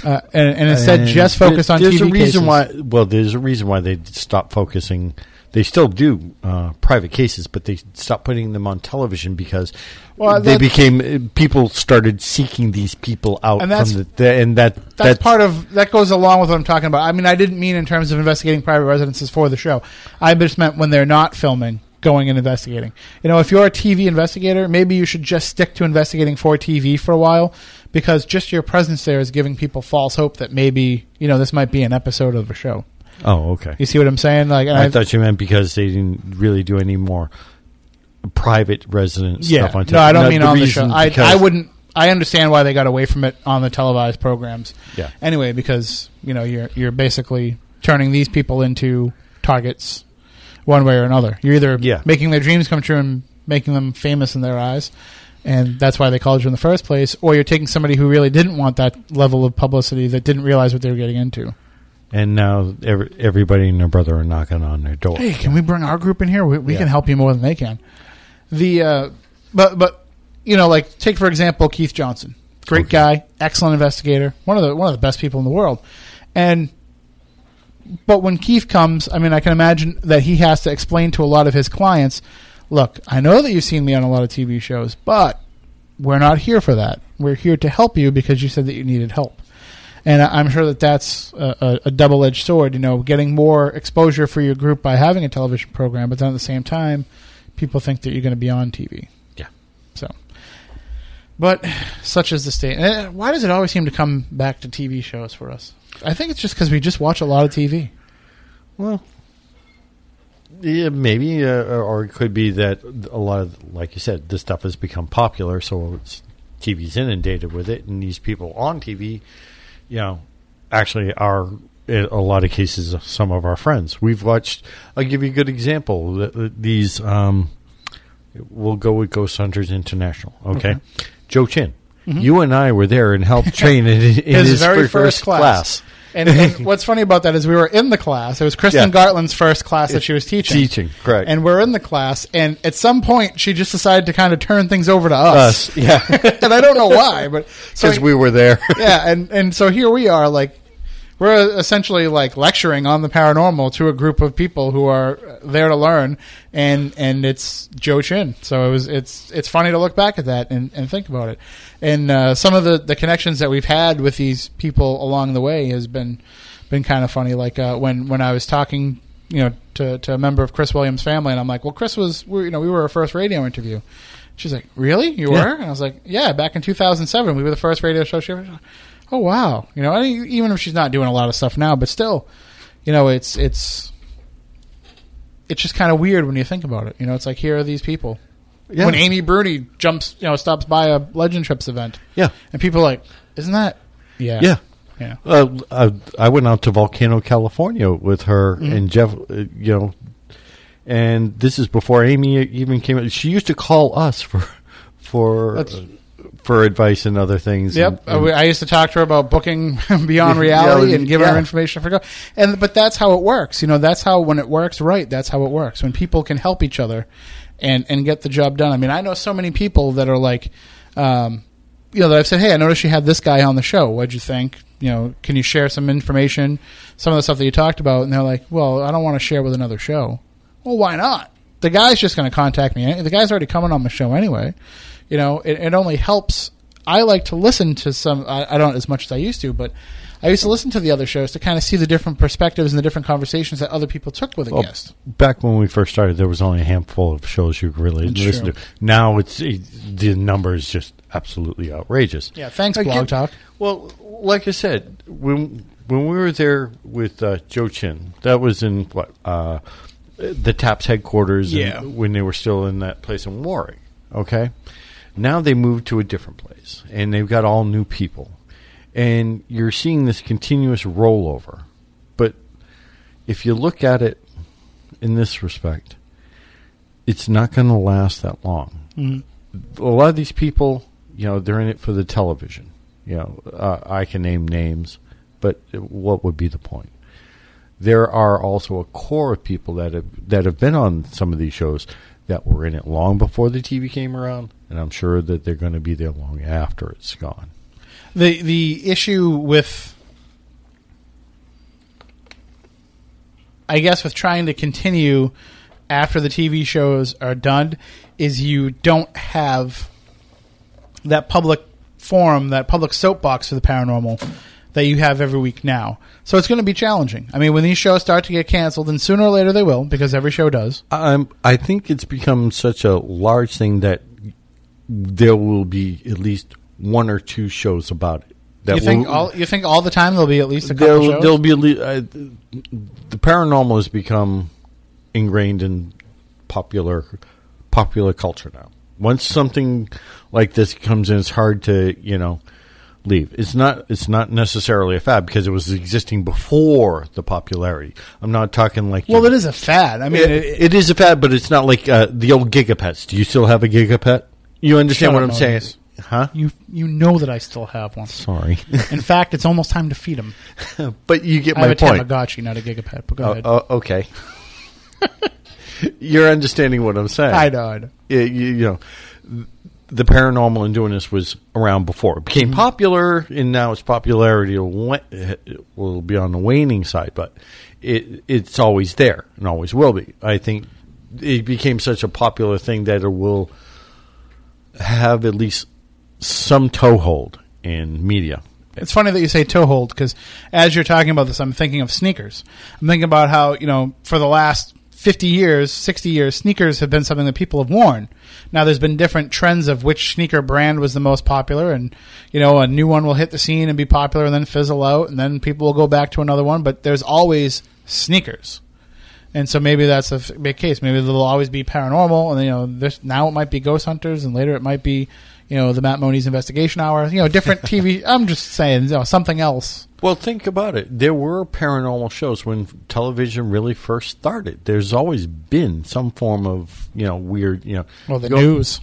uh, and, and instead
And
just focus
there-
on
there's
TV
a reason
cases.
why. Well, there's a reason why they stopped focusing. They still do uh, private cases, but they stopped putting them on television because
Well,
they became people started seeking these people out
And that's-
from the, the and that
that's, part of that goes along with what I'm talking about. I mean, I didn't mean in terms of investigating private residences for the show. I just meant when they're not filming, going and investigating. You know, if you're a TV investigator, maybe you should just stick to investigating for TV for a while because just your presence there is giving people false hope that maybe you know this might be an episode of a show.
Oh, okay.
You see what I'm saying? Like,
I
I've-
thought you meant because they didn't really do any more private resident
yeah,
stuff on television.
no, I don't
television.
mean on the show. I, I wouldn't. I understand why they got away from it on the televised programs.
Yeah.
Anyway, because you know you're you're basically turning these people into targets, one way or another. You're either
Yeah.
making their dreams come true and making them famous in their eyes, and that's why they called you in the first place, or you're taking somebody who really didn't want that level of publicity that didn't realize what they were getting into.
And now every, everybody and their brother are knocking on their door.
Hey, can we bring our group in here? We, we
Yeah.
can help you more than they can. The uh, but but you know, like take for example Keith Johnson, great
Okay.
guy, excellent investigator, one of the one of the best people in the world, and but when Keith comes, I mean, I can imagine that he has to explain to a lot of his clients, look, I know that you've seen me on a lot of TV shows, but we're not here for that. We're here to help you because you said that you needed help. And I- I'm sure that that's a, a, a double edged sword, you know, getting more exposure for your group by having a television program, but then at the same time, people think that you're going to be on TV.
Yeah.
So, but such is the state. Eh, Why does it always seem to come back to TV shows for us? I think it's just because we just watch a lot of TV.
Well, yeah, maybe, uh, or it could be that a lot of, like you said, this stuff has become popular, so it's, TV's inundated with it, and these people on TV, you know, actually are in a lot of cases some of our friends. We've watched. I'll give you a good example. Th- th- These, um, we'll go with Ghost Hunters International. Okay, Joe Chin. You and I were there and helped train in, in
His
his,
very
first,
first class.
class.
And, and what's funny about that is we were in the class. It was Kristyn
Yeah.
Gartland's first class that she was teaching.
Teaching, correct.
And we're in the class, and at some point, she just decided to kind of turn things over to us.
Us, yeah,
and I don't know why, but so
because we were there.
yeah, and and so here we are, like we're essentially like lecturing on the paranormal to a group of people who are there to learn, and and it's Joe Chin. So it was it's it's funny to look back at that and, and think about it, and uh, some of the the connections that we've had with these people along the way has been been kind of funny. Like uh, when when I was talking. You know, to, to a member of Kris Williams' family, and I'm like, "Well, Kris was, we, you know, we were our first radio interview." She's like, "Really? You
Yeah.
were?" And I was like, "Yeah, back in 2007, we were the first radio show she ever." Oh wow! You know, I mean, even if she's not doing a lot of stuff now, but still, you know, it's it's it's just kind of weird when you think about it. You know, it's like here are these people.
Yeah.
When Amy Bruni jumps, you know, stops by a Legend Trips event,
Yeah,
and people are like, "Isn't that?" Yeah,
yeah.
yeah.
Uh, I, I went out to Volcano, California with her
Mm-hmm.
and Jeff. Uh, you know, and this is before Amy even came. She used to call us for for
That's-
for advice and other things.
Yep,
and-
Uh, we- I used to talk to her about booking beyond reality
Yeah,
and giving her information for go. And but that's how it works. You know, that's how when it works right, that's how it works. When people can help each other and and get the job done. I mean, I know so many people that are like, um, you know, that I've said, hey, I noticed you had this guy on the show. What'd you think? you know, can you share some information, some of the stuff that you talked about? And they're like, well, I don't want to share with another show. Well, why not? The guy's just going to contact me. The guy's already coming on the show anyway. You know, it, it only helps. I like to listen to some. I, I don't as much as I used to, but I used to listen to the other shows to kind of see the different perspectives and the different conversations that other people took with a
Well,
guest.
back when we first started, there was only a handful of shows you could really
That's
listen
true.
to. Now it's it, the number is just absolutely outrageous.
Yeah, thanks,
Again,
Blog Talk.
Well, like I said, when when we were there with uh, Joe Chin, that was in what uh, the Taps headquarters. and
Yeah.
when they were still in that place in Warwick. Okay, now they moved to a different place, and they've got all new people, and you're seeing this continuous rollover. But if you look at it in this respect, it's not going to last that long. A lot of these people, you know, they're in it for the television. You know, uh, I can name names, but what would be the point? There are also a core of people that have that have been on some of these shows that were in it long before the TV came around, and I'm sure that they're going to be there long after it's gone.
the the issue with I guess with trying to continue after the TV shows are done is you don't have that public forum, that public soapbox for the paranormal that you have every week now. So it's going to be challenging. I mean, when these shows start to get canceled, and sooner or later they will, because every show does.
Um, I think it's become such a large thing that there will be at least one or two shows about it. That
you think
will-
all you think all the time there'll be at least a couple
there'll,
shows?
there'll be uh, the paranormal has become ingrained in popular popular culture now. Once something like this comes in, it's hard to you know leave. It's not it's not necessarily a fad because it was existing before the popularity. I'm not talking like
well, it is a fad. I mean,
it,
it,
it is a fad, but it's not like uh, the old Gigapets. Do you still have a Gigapet? You understand
Shut
what
up,
I'm saying?
Moses.
Huh?
you you know that I still have one.
Sorry,
In fact, it's almost time to feed him.
but you get
I
my
have a
point.
Tamagotchi, not a Gigapet. But go
Oh,
ahead.
oh, okay. You're understanding what I'm saying.
I know, I know.
Yeah, you, you know, the paranormal and doing this was around before. It
Mm-hmm.
became popular, and now its popularity will, wa- will be on the waning side, but it it's always there and always will be. I think it became such a popular thing that it will have at least some toehold in media.
It's funny that you say toehold because as you're talking about this, I'm thinking of sneakers. I'm thinking about how you know for the last 50 years, 60 years, sneakers have been something that people have worn. Now there's been different trends of which sneaker brand was the most popular, and you know a new one will hit the scene and be popular and then fizzle out, and then people will go back to another one. But there's always sneakers. And so maybe that's a big case. Maybe there'll always be paranormal, and you know, this, now it might be ghost hunters, and later it might be, you know, the Matt Moniz Investigation Hour. You know, different TV. I'm just saying, you know, something else.
Well, think about it. There were paranormal shows when television really first started. There's always been some form of you know weird you know.
Well, the
Go-
news.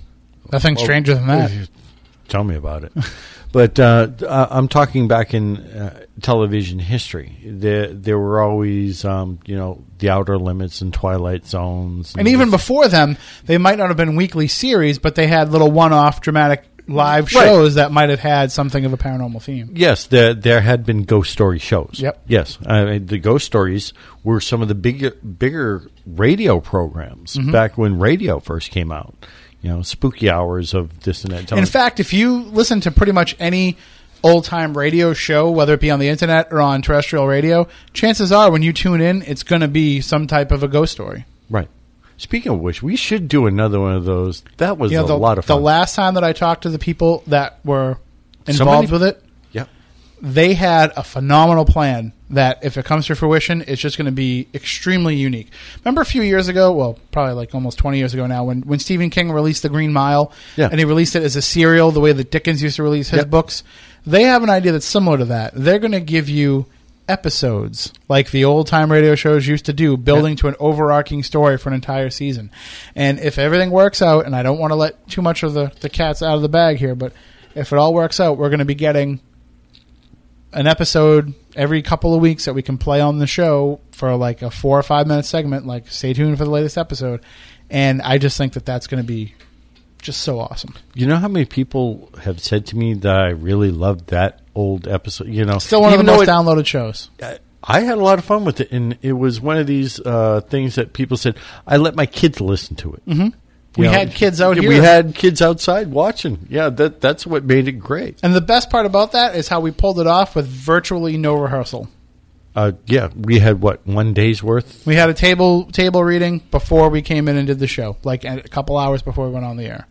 Nothing
Well,
stranger than that.
Tell me about it. but uh, I'm talking back in uh, television history. There, there were always, um, you know, the Outer Limits and Twilight Zones,
And even before them, they might not have been weekly series, but they had little one-off dramatic live
Right.
shows that might have had something of a paranormal theme.
Yes, there there had been ghost story shows.
Yep.
Yes, I mean, the ghost stories were some of the bigger bigger radio programs
Mm-hmm.
back when radio first came out. You know, spooky hours of this and that.
In fact, if you listen to pretty much any old time radio show, whether it be on the internet or on terrestrial radio, chances are when you tune in, it's going to be some type of a ghost story.
right. Speaking of which, we should do another one of those. That was
You know,
a
the,
lot of fun.
the last time that I talked to the people that were
So
involved with it,
yeah.
they had a phenomenal plan that if it comes to fruition, it's just going to be extremely unique. Remember a few years ago, well, probably like almost 20 years ago now, when, when Stephen King released The Green Mile,
Yeah.
and he released it as a serial, the way that Dickens used to release his
Yep.
books, they have an idea that's similar to that. They're going to give you episodes like the old time radio shows used to do, building to an overarching story for an entire season. And if everything works out, and I don't want to let too much of the, the cats out of the bag here, but if it all works out, we're going to be getting an episode every couple of weeks that we can play on the show for like a four or five minute segment. Like, stay tuned for the latest episode. And I just think that that's going to be just so awesome.
You know how many people have said to me that I really loved that old episode? You know,
Still one of the most
it-
downloaded shows.
I had a lot of fun with it, and it was one of these uh, things that people said I let my kids listen to it. Mm-hmm.
We had kids out
We had kids outside watching. Yeah, that that's what made it great.
And the best part about that is how we pulled it off with virtually no rehearsal.
Uh, yeah, we had what one day's worth.
We had a table table reading before we came in and did the show, like a couple hours before we went on the air.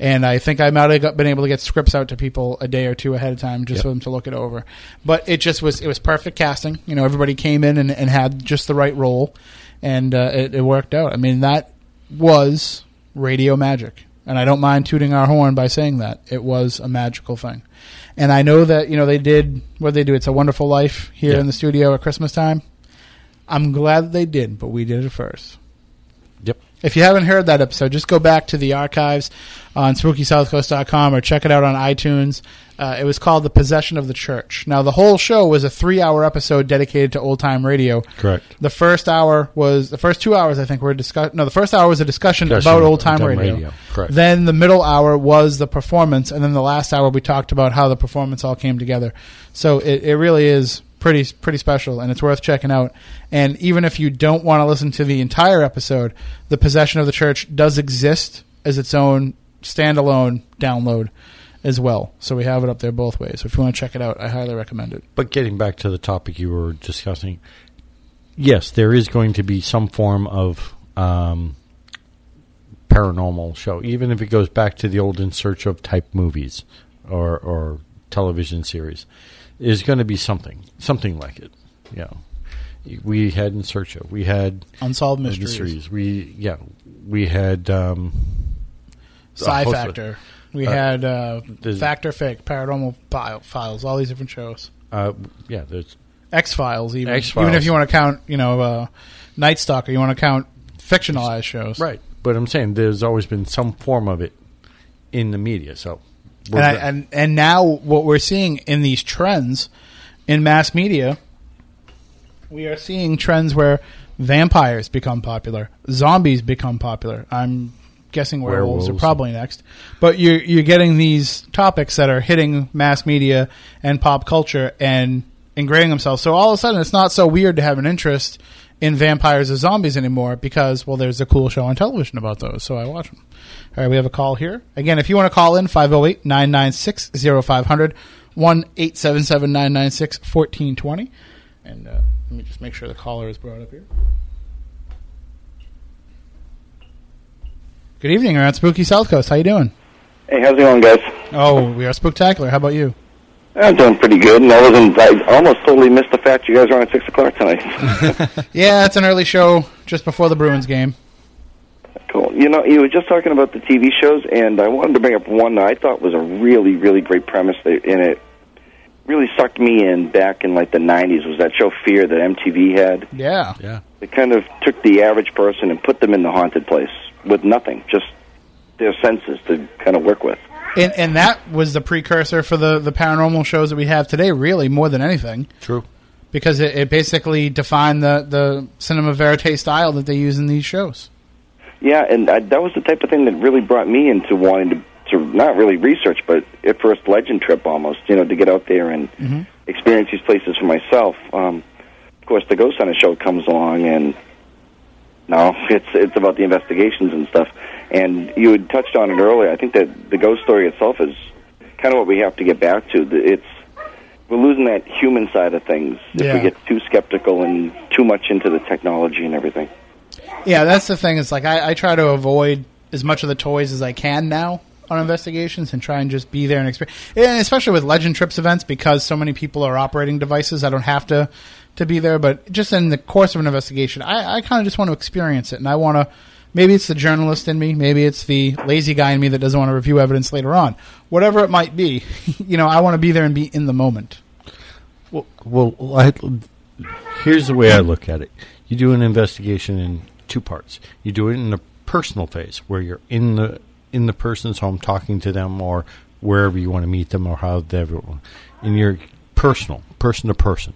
And I think I might have been able to get scripts out to people a day or two ahead of time just
Yep.
for them to look it over. But it just was it was perfect casting. You know, everybody came in and, and had just the right role, and uh, it, it worked out. I mean, that was radio magic, and I don't mind tooting our horn by saying that it was a magical thing. And I know that you know they did what they do. It's a Wonderful Life here
Yeah.
in the studio at Christmas time. I'm glad they did, but we did it first.
Yep.
If you haven't heard that episode, just go back to the archives on SpookySouthCoast.com or check it out on iTunes. Uh, it was called The Possession of the Church. Now, the whole show was a three hour episode dedicated to old time radio.
Correct.
The first hour was, the first two hours, I think, were discuss. No, the first hour was a discussion,
Discussion
about old time
old-time
radio.
radio. Correct.
Then the middle hour was the performance, and then the last hour we talked about how the performance all came together. So it, it really is pretty pretty special, and it's worth checking out. And even if you don't want to listen to the entire episode, the possession of the church does exist as its own standalone download as well. So we have it up there both ways. So if you want to check it out, I highly recommend it.
But getting back to the topic you were discussing, yes, there is going to be some form of um, paranormal show, even if it goes back to the old In Search of type movies or, or television series. There's going to be something, something like it. Know, we had In Search of, we had
Unsolved mysteries,
mysteries. We yeah, we had um,
Sci
a host of-
Factor. We
Uh,
had uh,
Fact
or Fake, Paranormal File, Files, all these different shows.
Uh, yeah, there's
X Files, even
X-Files.
even if you want to count, you know, uh, Night Stalker, you want to count fictionalized shows,
right. But I'm saying there's always been some form of it in the media. So
And, I, and and now what we're seeing in these trends in mass media, we are seeing trends where vampires become popular, zombies become popular. I'm guessing werewolves, are probably next, but you're you're getting these topics that are hitting mass media and pop culture and ingraining themselves. So all of a sudden, it's not so weird to have an interest in vampires or zombies anymore because well, there's a cool show on television about those, so I watch them. All right, we have a call here. Again, if you want to call in, 508 996 0500 1 877 996 1420. And uh, let me just make sure the caller is brought up here. Good evening, around Spooky South Coast. How you doing?
Hey, how's it going, guys?
Oh, we are spectacular. How about you?
I'm doing pretty good, and I wasn't. I almost totally missed the fact you guys were on at six o'clock tonight.
Yeah, it's an early show just before the Bruins game.
cool. You know, you were just talking about the TV shows, and I wanted to bring up one that I thought was a really, really great premise, that, and it really sucked me in back in like the '90s. Was that show Fear that MTV had?
Yeah.
yeah,
It kind of took the average person and put them in the haunted place with nothing, just their senses to kind of work with.
And, and that was the precursor for the, the paranormal shows that we have today, really, more than anything.
true.
because it, it basically defined the, the cinema verite style that they use in these shows.
Yeah, and I, that was the type of thing that really brought me into wanting to to not really research, but a first legend trip almost. You know, to get out there and experience these places for myself. Um, of course, the Ghost Hunter show comes along, and no, it's it's about the investigations and stuff. And you had touched on it earlier. I think that the ghost story itself is kind of what we have to get back to. It's we're losing that human side of things if
Yeah.
we get too skeptical and too much into the technology and everything.
Yeah, that's the thing. It's like I, I try to avoid as much of the toys as I can now on investigations and try and just be there and experience. And especially with Legend Trips events because so many people are operating devices, I don't have to to be there. But just in the course of an investigation, I, I kind of just want to experience it, and I want to. Maybe it's the journalist in me. Maybe it's the lazy guy in me that doesn't want to review evidence later on. Whatever it might be, you know, I want to be there and be in the moment.
Well, well I, here's the way I look at it. You do an investigation in two parts. You do it in the personal phase, where you're in the in the person's home, talking to them, or wherever you want to meet them, or how they in your personal, person to person,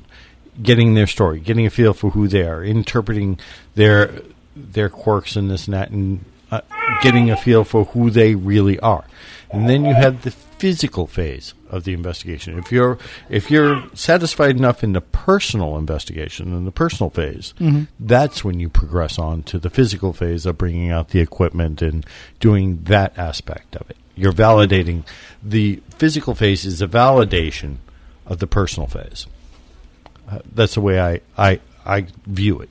getting their story, getting a feel for who they are, interpreting their their quirks and this and that, and uh, getting a feel for who they really are. And then you have the physical phase of the investigation. If you're if you're satisfied enough in the personal investigation in the personal phase, that's when you progress on to the physical phase of bringing out the equipment and doing that aspect of it. You're validating the physical phase is a validation of the personal phase. Uh, that's the way I, I I view it.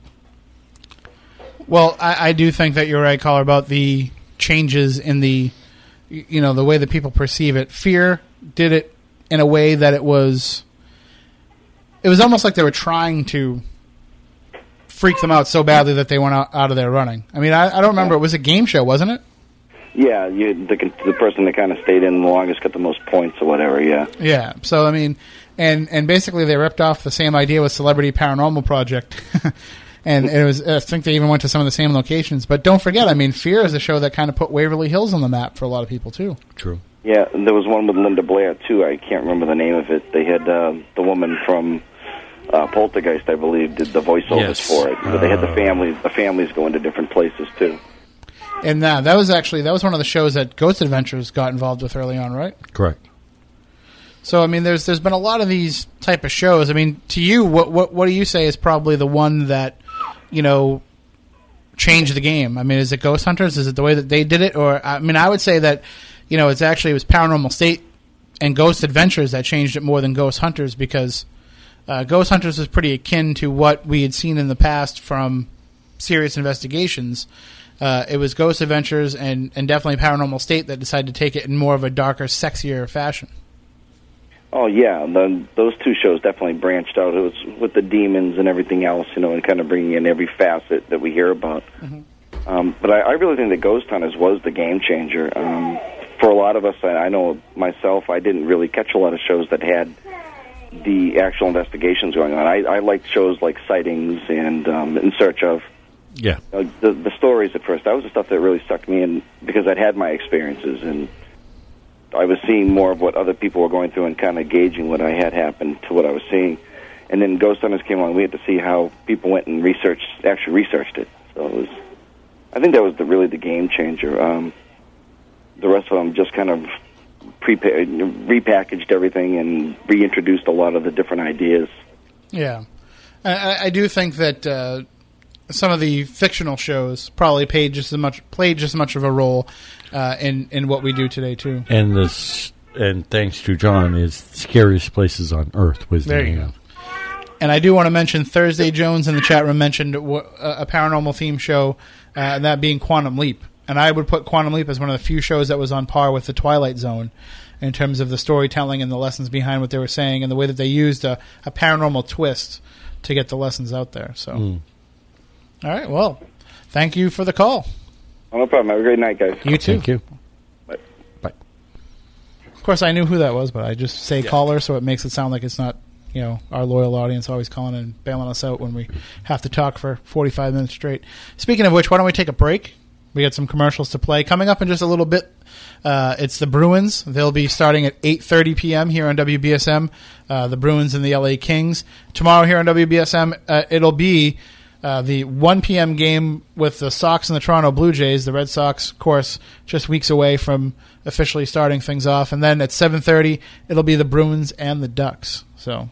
Well, I, I do think that you're right, caller, about the changes in the, you know, the way that people perceive it. Fear did it in a way that it was, it was almost like they were trying to freak them out so badly that they went out, out of there running. I mean, I, I don't remember. It was a game show, wasn't it?
Yeah, you, the the person that kind of stayed in the longest got the most points or whatever. Yeah.
Yeah. So I mean, and and basically they ripped off the same idea with Celebrity Paranormal Project, and it was I think they even went to some of the same locations. But don't forget, I mean, Fear is a show that kind of put Waverly Hills on the map for a lot of people too.
True.
Yeah, and there was one with Linda Blair too. I can't remember the name of it. They had uh, the woman from uh, Poltergeist, I believe, did the voiceovers
Yes.
for it. But they had the
Uh.
families. The families going to different places too.
And uh, that was actually that was one of the shows that Ghost Adventures got involved with early on, right?
Correct.
So I mean, there's there's been a lot of these type of shows. I mean, to you, what what what do you say is probably the one that you know change the game? I mean, is it Ghost Hunters? Is it the way that they did it, or I mean, I would say that you know it's actually it was Paranormal State and Ghost Adventures that changed it more than Ghost Hunters because uh, Ghost Hunters was pretty akin to what we had seen in the past from serious investigations. Uh, it was Ghost Adventures and, and definitely Paranormal State that decided to take it in more of a darker, sexier fashion.
Oh yeah, the, those two shows definitely branched out. It was with the demons and everything else, you know, and kind of bringing in every facet that we hear about. Um, but I, I really think that Ghost Hunters was the game changer. Um, for a lot of us, I, I know myself, I didn't really catch a lot of shows that had the actual investigations going on. I, I liked shows like Sightings and um, In Search of.
Yeah.
Uh, the, the stories at first, that was the stuff that really sucked me in because I'd had my experiences and I was seeing more of what other people were going through and kind of gauging what I had happened to what I was seeing. And then Ghost Hunters came along. We had to see how people went and researched, actually researched it. So it was, I think that was the, really the game changer. Um, the rest of them just kind of pre repackaged everything and reintroduced a lot of the different ideas.
Yeah, I, I do think that uh, some of the fictional shows probably played just as much played just as much of a role uh, in in what we do today too.
And this, and thanks to John, is scariest places on earth was
There
the
you
name.
go. And I do want to mention Thursday Jones in the chat room mentioned a a paranormal theme show, uh, and that being Quantum Leap. And I would put Quantum Leap as one of the few shows that was on par with the Twilight Zone in terms of the storytelling and the lessons behind what they were saying and the way that they used a, a paranormal twist to get the lessons out there. So,
Mm.
All right, well, thank you for the call.
No problem. Have a great night, guys.
You too.
Thank you. Bye. Bye.
Of course, I knew who that was, but I just say caller, so it makes it sound like it's not, you know, our loyal audience always calling and bailing us out when we have to talk for 45 minutes straight. Speaking of which, why don't we take a break? We got some commercials to play coming up in just a little bit. Uh, it's the Bruins. They'll be starting at 8:30 p.m. here on WBSM. Uh, the Bruins and the LA Kings tomorrow here on WBSM. Uh, it'll be uh, the 1 p.m. game with the Sox and the Toronto Blue Jays. The Red Sox, of course, just weeks away from officially starting things off, and then at 7:30 it'll be the Bruins and the Ducks. So,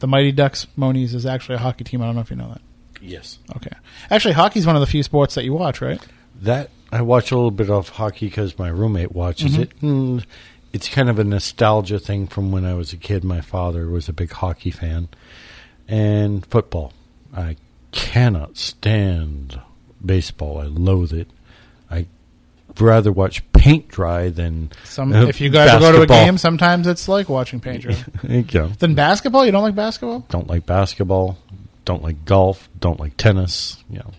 the Mighty Ducks Moniz is actually a hockey team. I don't know if you know that.
Yes.
Okay, actually, hockey's one of the few sports that you watch, right?
That I watch a little bit of hockey because my roommate watches
Mhm.
it. And it's kind of a nostalgia thing from when I was a kid. My father was a big hockey fan, and football. I cannot stand baseball. I loathe it. I rather watch paint dry than
Some
uh,
if you guys go to a game, sometimes it's like watching paint dry.
You
then basketball, you don't like basketball?
Don't like basketball. Don't like golf. Don't like tennis. You know,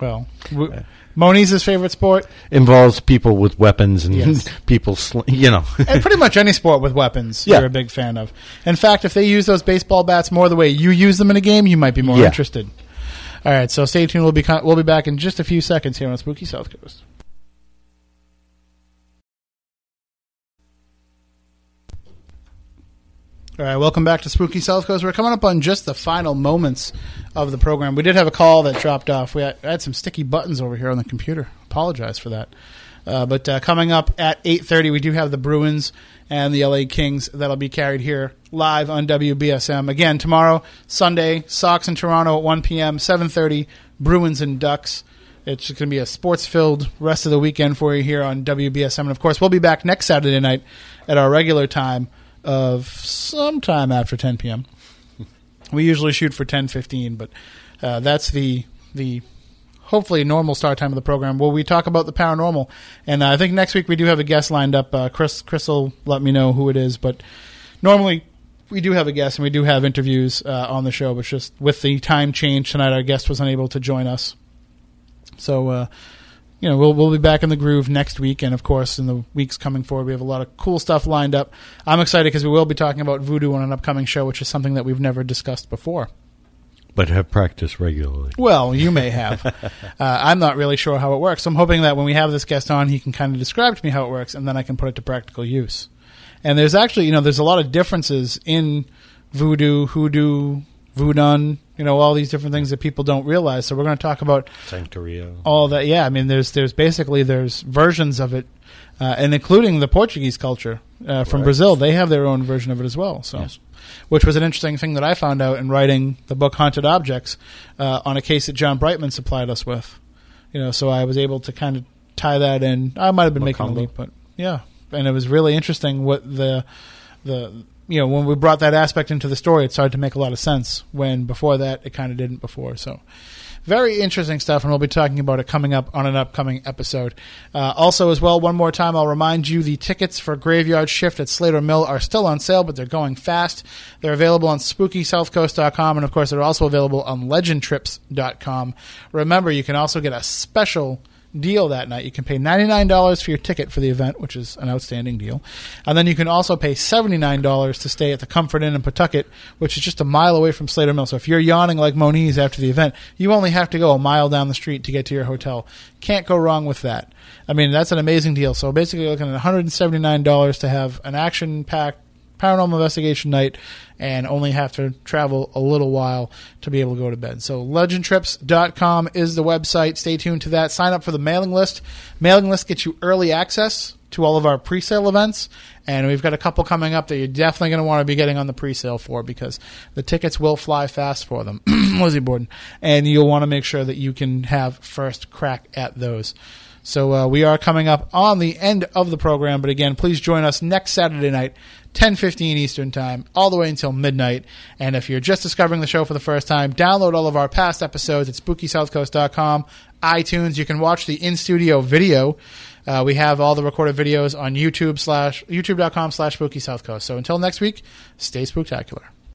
Well, w- Moniz his favorite sport,
involves people with weapons and
Yes.
people. Sl- you know,
and pretty much any sport with weapons,
Yeah.
you're a big fan of. In fact, if they use those baseball bats more the way you use them in a game, you might be more
Yeah.
interested. All right, so stay tuned. We'll be con- we'll be back in just a few seconds here on Spooky South Coast. All right, welcome back to Spooky South Coast. We're coming up on just the final moments of the program. We did have a call that dropped off. We had, had some sticky buttons over here on the computer. apologize for that. Uh, but uh, coming up at 8.30, we do have the Bruins and the LA Kings that'll be carried here live on WBSM. Again, tomorrow, Sunday, Sox in Toronto at 1 p.m., 7.30, Bruins and Ducks. It's going to be a sports-filled rest of the weekend for you here on WBSM. And, of course, we'll be back next Saturday night at our regular time of sometime after 10 p.m. We usually shoot for 10.15, but uh, that's the the hopefully normal start time of the program where we talk about the paranormal. And uh, I think next week we do have a guest lined up. Uh, Kris Kris will let me know who it is, but normally we do have a guest and we do have interviews uh, on the show. But just with the time change tonight, our guest was unable to join us. So. You know, we'll we'll be back in the groove next week, and of course, in the weeks coming forward, we have a lot of cool stuff lined up. I'm excited because we will be talking about voodoo on an upcoming show, which is something that we've never discussed before.
But have practiced regularly.
Well, you may have. uh, I'm not really sure how it works. So I'm hoping that when we have this guest on, he can kind of describe to me how it works, and then I can put it to practical use. And there's actually, you know, there's a lot of differences in voodoo, hoodoo, voodoo, you know, all these different things that people don't realize. So we're going to talk about
Santería.
all that. Yeah, I mean, there's there's basically there's versions of it, uh, and including the Portuguese culture uh, from
Right.
Brazil, they have their own version of it as well. So,
Yes.
which was an interesting thing that I found out in writing the book Haunted Objects uh, on a case that John Brightman supplied us with. You know, so I was able to kind of tie that in. I might have been making a leap, but yeah, and it was really interesting what the the you know when we brought that aspect into the story, it started to make a lot of sense. When before that, it kind of didn't before. So, very interesting stuff, and we'll be talking about it coming up on an upcoming episode. Uh, also, as well, one more time, I'll remind you the tickets for Graveyard Shift at Slater Mill are still on sale, but they're going fast. They're available on SpookySouthCoast.com, and of course, they're also available on LegendTrips.com. Remember, you can also get a special deal that night. You can pay $99 for your ticket for the event, which is an outstanding deal. And then you can also pay $79 to stay at the Comfort Inn in Pawtucket, which is just a mile away from Slater Mill. So if you're yawning like Moniz after the event, you only have to go a mile down the street to get to your hotel. Can't go wrong with that. I mean, that's an amazing deal. So basically, you're looking at $179 to have an action packed paranormal investigation night and only have to travel a little while to be able to go to bed. So legendtrips.com is the website. Stay tuned to that. Sign up for the mailing list. Mailing list gets you early access to all of our pre-sale events and we've got a couple coming up that you're definitely going to want to be getting on the pre-sale for because the tickets will fly fast for them. Lizzie Borden. And you'll want to make sure that you can have first crack at those. So uh, we are coming up on the end of the program, but again, please join us next Saturday night, 10:15 Eastern Time, all the way until midnight. And if you're just discovering the show for the first time, download all of our past episodes at SpookySouthCoast.com, iTunes. You can watch the in-studio video. Uh, we have all the recorded videos on YouTube slash YouTube.com slash Spooky South Coast. So until next week, stay spooktacular.